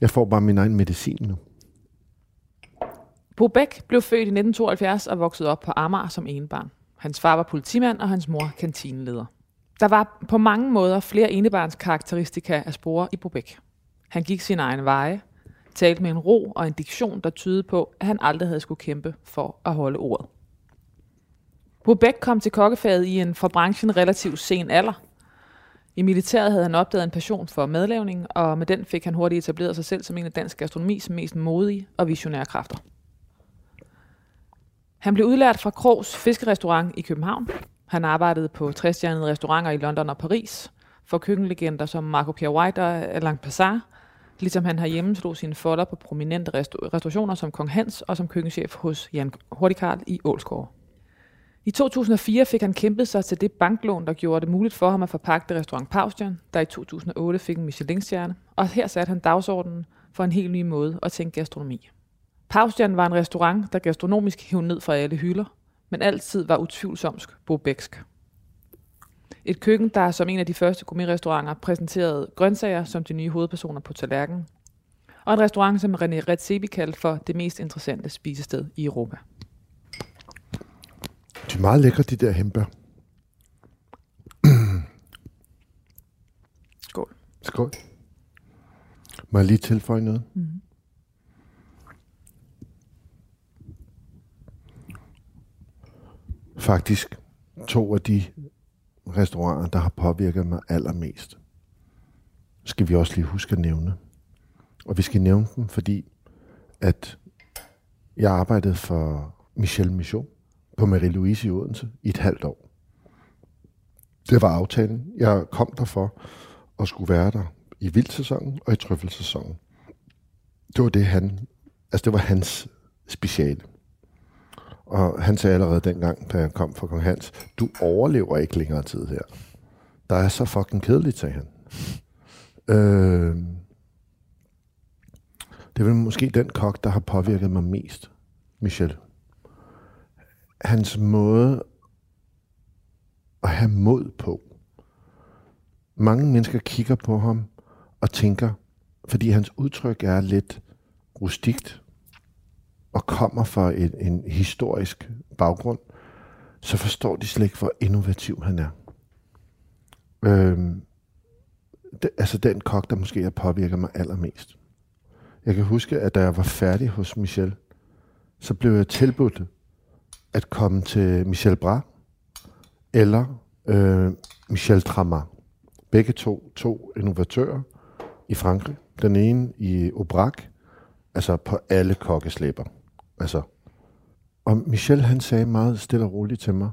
Jeg får bare min egen medicin nu. Bo Bæk blev født i 1972 og voksede op på Amager som enebarn. Hans far var politimand, og hans mor kantineleder. Der var på mange måder flere enebarns karakteristika af spore i Bobæk. Han gik sin egen veje, talte med en ro og en diktion, der tydede på, at han aldrig havde skulle kæmpe for at holde ordet. Bobæk kom til kokkefaget i en for branchen relativt sen alder. I militæret havde han opdaget en passion for madlavning, og med den fik han hurtigt etableret sig selv som en af dansk gastronomis mest modige og visionære kræfter. Han blev udlært fra Krogs Fiskerestaurant i København. Han arbejdede på træstjernede restauranter i London og Paris for køkkenlegender som Marco Pierre White og Alain Passard, ligesom han herhjemme slog sine folder på prominente restaurationer som Kong Hans og som køkkenchef hos Jan Hurtigkarl i Ålsgård. I 2004 fik han kæmpet sig til det banklån, der gjorde det muligt for ham at forpagte restaurant Paustian, der i 2008 fik en Michelin-stjerne, og her satte han dagsordenen for en helt ny måde at tænke gastronomi. Paustian var en restaurant, der gastronomisk hævde ned fra alle hylder, men altid var utvivlsomsk bobæksk. Et køkken, der som en af de første gourmetrestauranter præsenterede grøntsager som de nye hovedpersoner på tallerkenen, og en restaurant, som René Redzepi kaldte for det mest interessante spisested i Europa. De er meget lækre, de der hembær. Skål. Skål. Må jeg lige tilføje noget? Mm. Faktisk to af de restauranter, der har påvirket mig allermest, skal vi også lige huske at nævne. Og vi skal nævne dem, fordi at jeg arbejdede for Michel Mission på Marie-Louise i Odense i et halvt år. Det var aftalen. Jeg kom der for skulle være der i vildsæsonen og i trøffelsæsonen. Det var det, han, altså det var hans speciale. Og han sagde allerede dengang, da jeg kom fra Kong Hans, du overlever ikke længere tid her. Der er så fucking kedeligt, sagde han. Øh, det er vel måske den kok, der har påvirket mig mest, Michel. Hans måde at have mod på. Mange mennesker kigger på ham og tænker, fordi hans udtryk er lidt rustikt og kommer fra en, en historisk baggrund, så forstår de slet ikke, hvor innovativ han er. Øhm, det, altså den kok, der måske har påvirket mig allermest. Jeg kan huske, at da jeg var færdig hos Michel, så blev jeg tilbudt at komme til Michel Bra eller øh, Michel Tramar. Begge to, to innovatører i Frankrig. Den ene i Aubrac, altså på alle kokkeslæber. Altså. Og Michel han sagde meget stille og roligt til mig,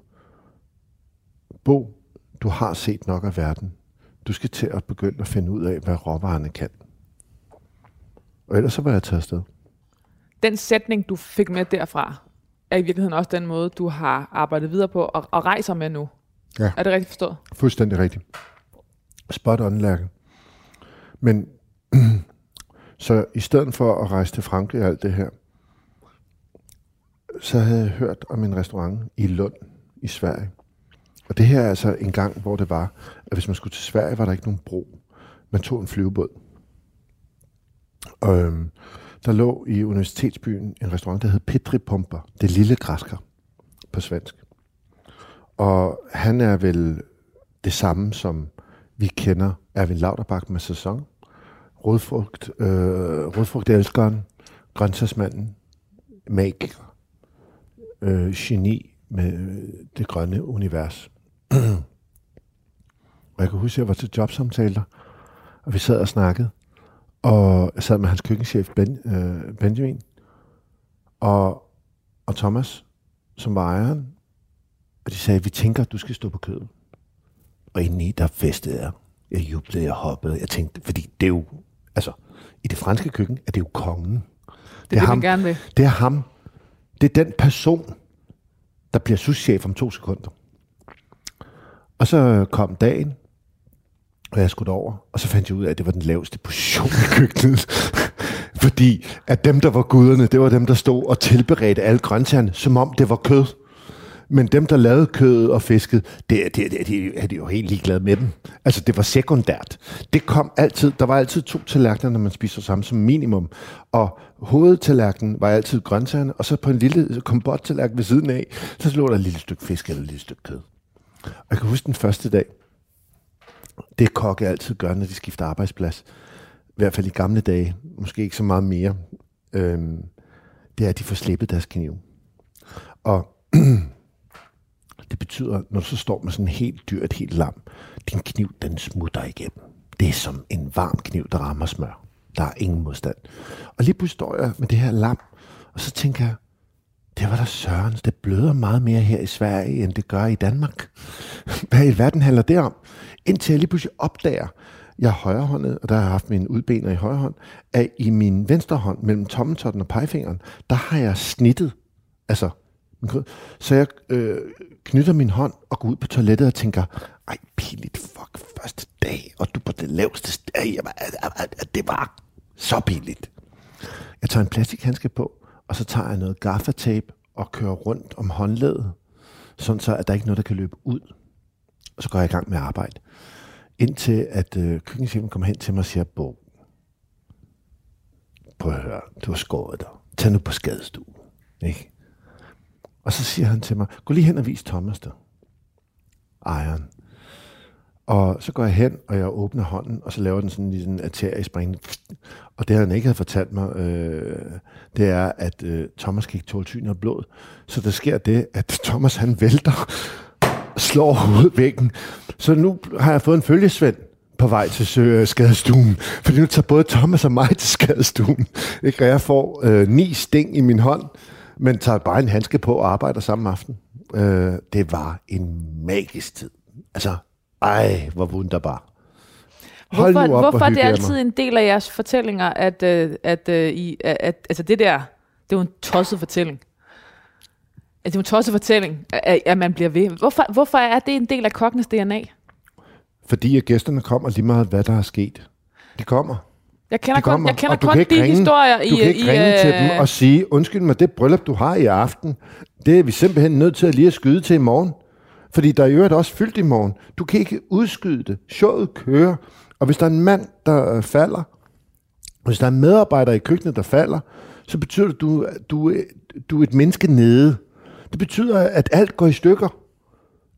Bo, du har set nok af verden. Du skal til at begynde at finde ud af, hvad råvarerne kan. Og ellers så var jeg taget afsted. Den sætning, du fik med derfra, er i virkeligheden også den måde, du har arbejdet videre på og, og rejser med nu. Ja. Er det rigtigt forstået? Fuldstændig rigtigt. Spot on, Lærke. Men *clears throat* så i stedet for at rejse til Frankrig og alt det her, så havde jeg hørt om en restaurant i Lund i Sverige. Og det her er altså en gang, hvor det var, at hvis man skulle til Sverige, var der ikke nogen bro. Man tog en flyvebåd. Og øhm, der lå i universitetsbyen en restaurant, der hed Petri Pumper. Det lille græsker på svensk. Og han er vel det samme, som vi kender Erwin Lauterbach med sæson. Rødfrugt, øh, rådfrugtelskeren, grøntsagsmanden, magiker, øh, geni med øh, det grønne univers. *clears throat* og jeg kan huske, at jeg var til jobsamtaler, og vi sad og snakkede, og jeg sad med hans køkkenchef ben, øh, Benjamin, og, og Thomas, som var ejeren, og de sagde, vi tænker, at du skal stå på kødet. Og indeni, der festede jeg. Jeg jublede, jeg hoppede. Jeg tænkte, fordi det er jo, altså, i det franske køkken er det jo kongen. Det, Det er det ham. gerne vil. Det er ham. Det er den person, der bliver souschef om to sekunder. Og så kom dagen, og jeg skulle over, og så fandt jeg ud af, at det var den laveste position i køkkenet. *laughs* Fordi at dem, der var guderne, det var dem, der stod og tilberedte alle grøntsagerne, som om det var kød. Men dem, der lavede kødet og fisket, det, det, det, det er de jo helt ligeglade med dem. Altså, det var sekundært. Det kom altid, der var altid to tallerkener, når man spiser sammen som minimum. Og hovedtallerkenen var altid grøntsagerne, og så på en lille kompottallerken ved siden af, så lå der et lille stykke fisk eller et lille stykke kød. Og jeg kan huske den første dag, det kokke altid gør, når de skifter arbejdsplads, i hvert fald i gamle dage, måske ikke så meget mere, øhm, det er, at de får slippet deres kniv. Og *clears throat* det betyder, når du så står med sådan en helt dyrt, helt lam, din kniv, den smutter igennem. Det er som en varm kniv, der rammer smør. Der er ingen modstand. Og lige pludselig står jeg med det her lam, og så tænker jeg, det var der sørens, det bløder meget mere her i Sverige, end det gør i Danmark. *laughs* Hvad i verden handler det om? Indtil jeg lige pludselig opdager, jeg er højrehåndet, og der har jeg haft mine udbener i højre hånd, at i min venstre hånd, mellem tommeltotten og pegefingeren, der har jeg snittet, altså, så jeg øh, knytter min hånd og går ud på toilettet og tænker, ej, pinligt, fuck, første dag, og du på det laveste sted, det var så pinligt. Jeg tager en plastikhandske på, og så tager jeg noget gaffatape og kører rundt om håndledet, sådan så, at der ikke er noget, der kan løbe ud. Og så går jeg i gang med arbejde. Indtil at øh, køkkenchefen kommer hen til mig og siger, Bo, prøv at høre, du har skåret dig. Tag nu på skadestuen. Ikke? Og så siger han til mig, gå lige hen og vis Thomas det. Ejeren. Og så går jeg hen, og jeg åbner hånden, og så laver den sådan en arteriespring. Og det han ikke havde fortalt mig, øh, det er, at øh, Thomas kan ikke tåle syn af blod. Så der sker det, at *laughs* Thomas han vælter, slår hovedet væggen. Så nu har jeg fået en følgesvend på vej til øh, skadestuen. Fordi nu tager både Thomas og mig til skadestuen. Ikke? Og jeg får øh, ni sting i min hånd, men tager bare en handske på og arbejder samme aften. Øh, det var en magisk tid. Altså, ej, hvor wunderbar. Hold hvorfor, op hvorfor er det altid en del af jeres fortællinger, at, at, at, I, at, at altså det der, det er jo en tosset fortælling. Altså, det er en tosset fortælling, at, at man bliver ved. Hvorfor, hvorfor er det en del af kokkenes DNA? Fordi at gæsterne kommer lige meget, hvad der er sket. De kommer. Jeg kender kun, jeg kender kun de ringe, historier i... Du kan ikke i, ringe uh... til dem og sige, undskyld mig, det bryllup, du har i aften, det er vi simpelthen nødt til at lige at skyde til i morgen. Fordi der er jo også fyldt i morgen. Du kan ikke udskyde det. Showet kører. Og hvis der er en mand, der øh, falder, hvis der er en medarbejder i køkkenet, der falder, så betyder det, at du, du, du er et menneske nede. Det betyder, at alt går i stykker.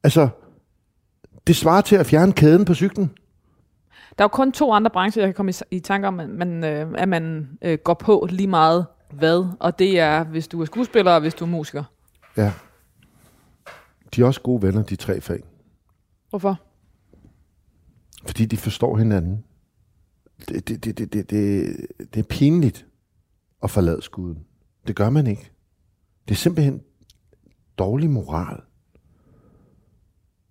Altså, det svarer til at fjerne kæden på cyklen. Der er jo kun to andre brancher, jeg kan komme i, i tanke om, at man, øh, at man øh, går på lige meget hvad, og det er, hvis du er skuespiller og hvis du er musiker. Ja. De er også gode venner, de tre fag. Hvorfor? Fordi de forstår hinanden. Det, det, det, det, det, det, det er pinligt at forlade skuden. Det gør man ikke. Det er simpelthen dårlig moral.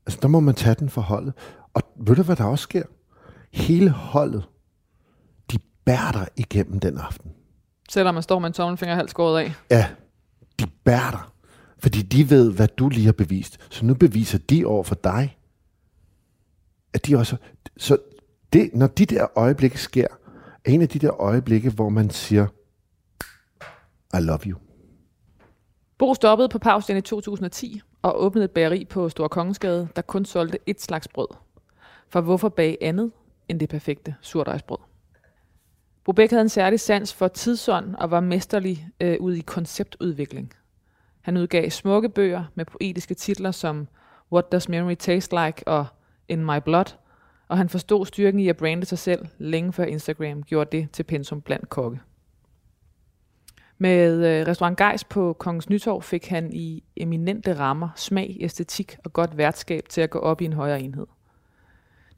Altså, der må man tage den for holdet. Og ved du, hvad der også sker? Hele holdet, de bærer dig igennem den aften. Selvom man står med en tommelfinger halvt skåret af? Ja, de bærer dig. Fordi de ved, hvad du lige har bevist. Så nu beviser de over for dig, at de også... Så det, når de der øjeblikke sker, er en af de der øjeblikke, hvor man siger, I love you. Bo stoppede på pausen i 2010 og åbnede et bageri på Store Kongensgade, der kun solgte et slags brød. For hvorfor bage andet end det perfekte surdejsbrød? Bo havde en særlig sans for tidsånd og var mesterlig øh, ud i konceptudvikling. Han udgav smukke bøger med poetiske titler som What Does Memory Taste Like og In My Blood, og han forstod styrken i at brande sig selv længe før Instagram gjorde det til pensum blandt kokke. Med øh, Restaurant Geis på Kongens Nytorv fik han i eminente rammer smag, æstetik og godt værtskab til at gå op i en højere enhed.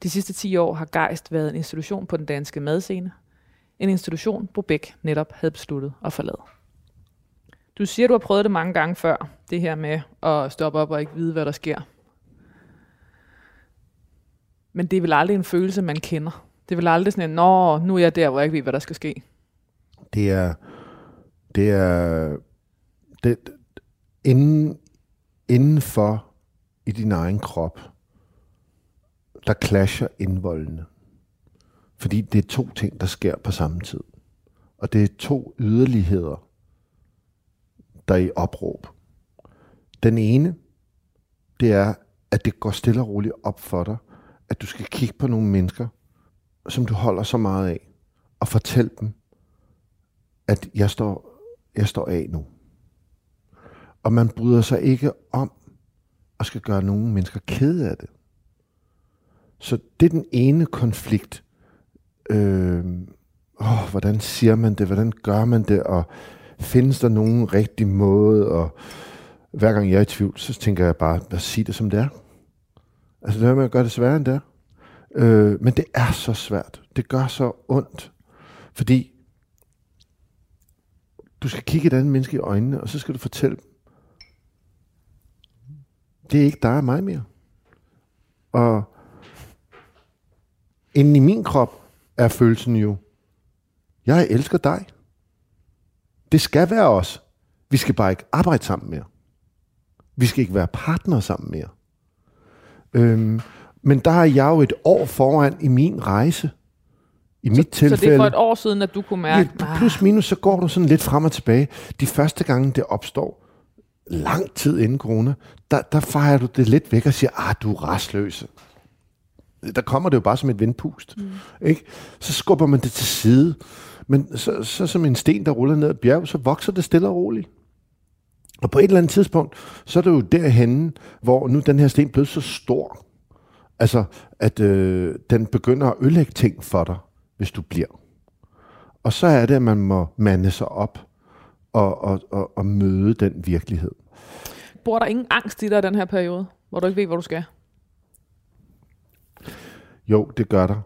De sidste 10 år har Geist været en institution på den danske madscene. En institution, Bobæk netop havde besluttet at forlade. Du siger, du har prøvet det mange gange før, det her med at stoppe op og ikke vide, hvad der sker. Men det er vel aldrig en følelse, man kender. Det er vel aldrig sådan en, nå, nu er jeg der, hvor jeg ikke ved, hvad der skal ske. Det er, det er, det, inden, indenfor i din egen krop, der clasher indvoldene. Fordi det er to ting, der sker på samme tid. Og det er to yderligheder, der er i opråb. Den ene, det er, at det går stille og roligt op for dig, at du skal kigge på nogle mennesker, som du holder så meget af, og fortælle dem, at jeg står, jeg står af nu. Og man bryder sig ikke om at skal gøre nogle mennesker kede af det. Så det er den ene konflikt. Øh, åh, hvordan siger man det? Hvordan gør man det? Og findes der nogen rigtig måde? Og hver gang jeg er i tvivl, så tænker jeg bare, at sige det som det er. Altså det er med at gøre det sværere end det er. Øh, men det er så svært. Det gør så ondt. Fordi du skal kigge et andet menneske i øjnene, og så skal du fortælle dem, det er ikke dig og mig mere. Og inden i min krop er følelsen jo, jeg elsker dig. Det skal være os. Vi skal bare ikke arbejde sammen mere. Vi skal ikke være partnere sammen mere. Øhm, men der er jeg jo et år foran i min rejse. I mit tilfælde. Så det er for et år siden, at du kunne mærke... Ja, plus minus, så går du sådan lidt frem og tilbage. De første gange, det opstår, lang tid inden corona, der, der fejrer du det lidt væk og siger, ah, du er restløs. Der kommer det jo bare som et vindpust. Mm. Ikke? Så skubber man det til side. Men så, så som en sten, der ruller ned ad bjerg, så vokser det stille og roligt. Og på et eller andet tidspunkt, så er det jo derhenne, hvor nu den her sten blevet så stor, altså at øh, den begynder at ødelægge ting for dig, hvis du bliver. Og så er det, at man må mande sig op og, og, og, og møde den virkelighed. Bor der ingen angst i dig den her periode, hvor du ikke ved, hvor du skal? Jo, det gør der.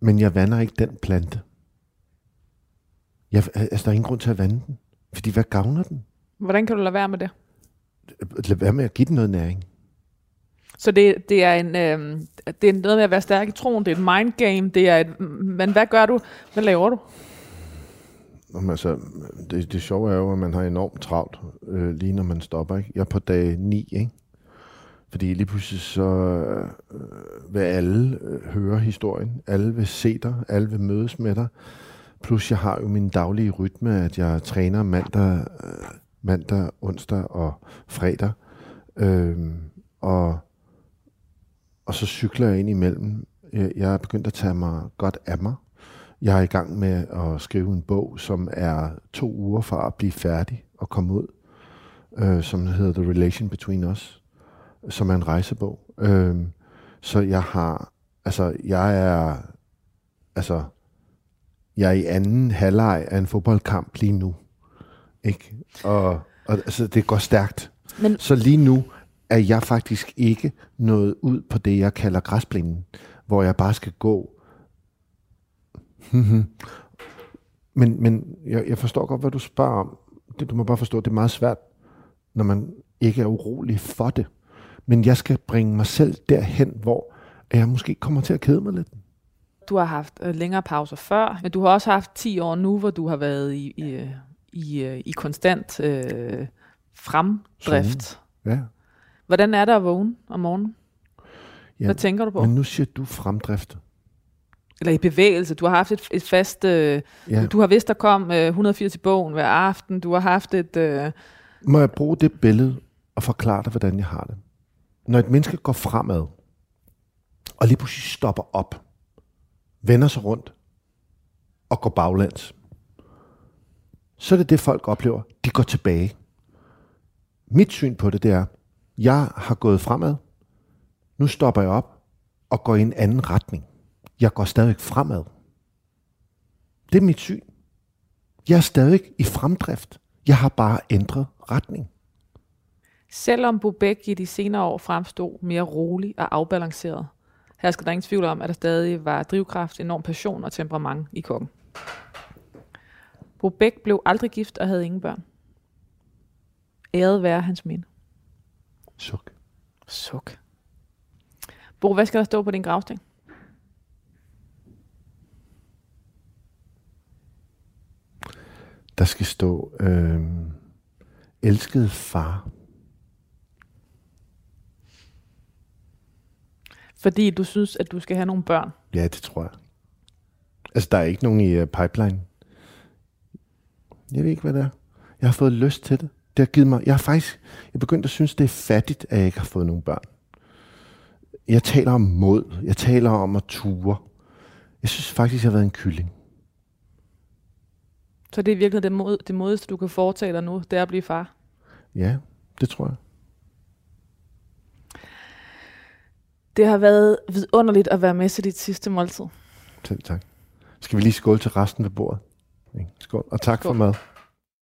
Men jeg vander ikke den plante. Jeg, altså, der er ingen grund til at vande den. Fordi hvad gavner den? Hvordan kan du lade være med det? Lad være med at give den noget næring. Så det, det, er en, øh, det er noget med at være stærk i troen, det er et mind game, det er et, men hvad gør du? Hvad laver du? Jamen, altså, det, det sjove er jo, at man har enormt travlt, øh, lige når man stopper. Ikke? Jeg er på dag 9, ikke? Fordi lige pludselig så øh, vil alle øh, høre historien, alle vil se dig, alle vil mødes med dig. Plus jeg har jo min daglige rytme, at jeg træner mandag, øh, mandag onsdag og fredag. Øh, og, og så cykler jeg ind imellem. Jeg, er begyndt at tage mig godt af mig. Jeg er i gang med at skrive en bog, som er to uger fra at blive færdig og komme ud, øh, som hedder The Relation Between Us, som er en rejsebog. Øh, så jeg har, altså jeg er, altså jeg er i anden halvleg af en fodboldkamp lige nu. Ikke? Og, og altså, det går stærkt. Men... Så lige nu er jeg faktisk ikke nået ud på det, jeg kalder græsplænen, hvor jeg bare skal gå. men men jeg, jeg forstår godt, hvad du spørger om. Det, du må bare forstå, det er meget svært, når man ikke er urolig for det. Men jeg skal bringe mig selv derhen, hvor jeg måske kommer til at kede mig lidt. Du har haft øh, længere pauser før, men du har også haft 10 år nu, hvor du har været i, i, i, øh, i konstant øh, fremdrift. Ja. Hvordan er det at vågne om morgenen? ja. Hvad tænker du på? Men nu siger du fremdrift. Eller i bevægelse. Du har haft et, et fast... Øh, Ja. Du har vidst, der kom øh, 180 i bogen hver aften. Du har haft et... Øh, Må jeg bruge det billede og forklare dig, hvordan jeg har det? Når et menneske går fremad, og lige pludselig stopper op, vender sig rundt og går baglæns, så er det det, folk oplever. De går tilbage. Mit syn på det, det er, jeg har gået fremad, nu stopper jeg op og går i en anden retning. Jeg går stadig fremad. Det er mit syn. Jeg er stadig i fremdrift. Jeg har bare ændret retning selvom Bobek i de senere år fremstod mere rolig og afbalanceret, her skal der ingen tvivl om, at der stadig var drivkraft, enorm passion og temperament i kokken. Bobek blev aldrig gift og havde ingen børn. Æret være hans minde. Suk. Suk. Bo, hvad skal der stå på din gravsten? Der skal stå, øh, elskede far. Fordi du synes, at du skal have nogle børn. Ja, det tror jeg. Altså, der er ikke nogen i uh, pipeline. Jeg ved ikke, hvad det er. Jeg har fået lyst til det. Det har givet mig... Jeg har faktisk... Jeg begyndt at synes, det er fattigt, at jeg ikke har fået nogen børn. Jeg taler om mod. Jeg taler om at ture. Jeg synes faktisk, jeg har været en kylling. Så det er virkelig det, mod, det modeste, du kan foretage dig nu, det er at blive far. Ja, det tror jeg. Det har været vidunderligt at være med til dit sidste måltid. Selv tak. Skal vi lige skåle til resten ved bordet? Skål. Og tak Skål. for mad.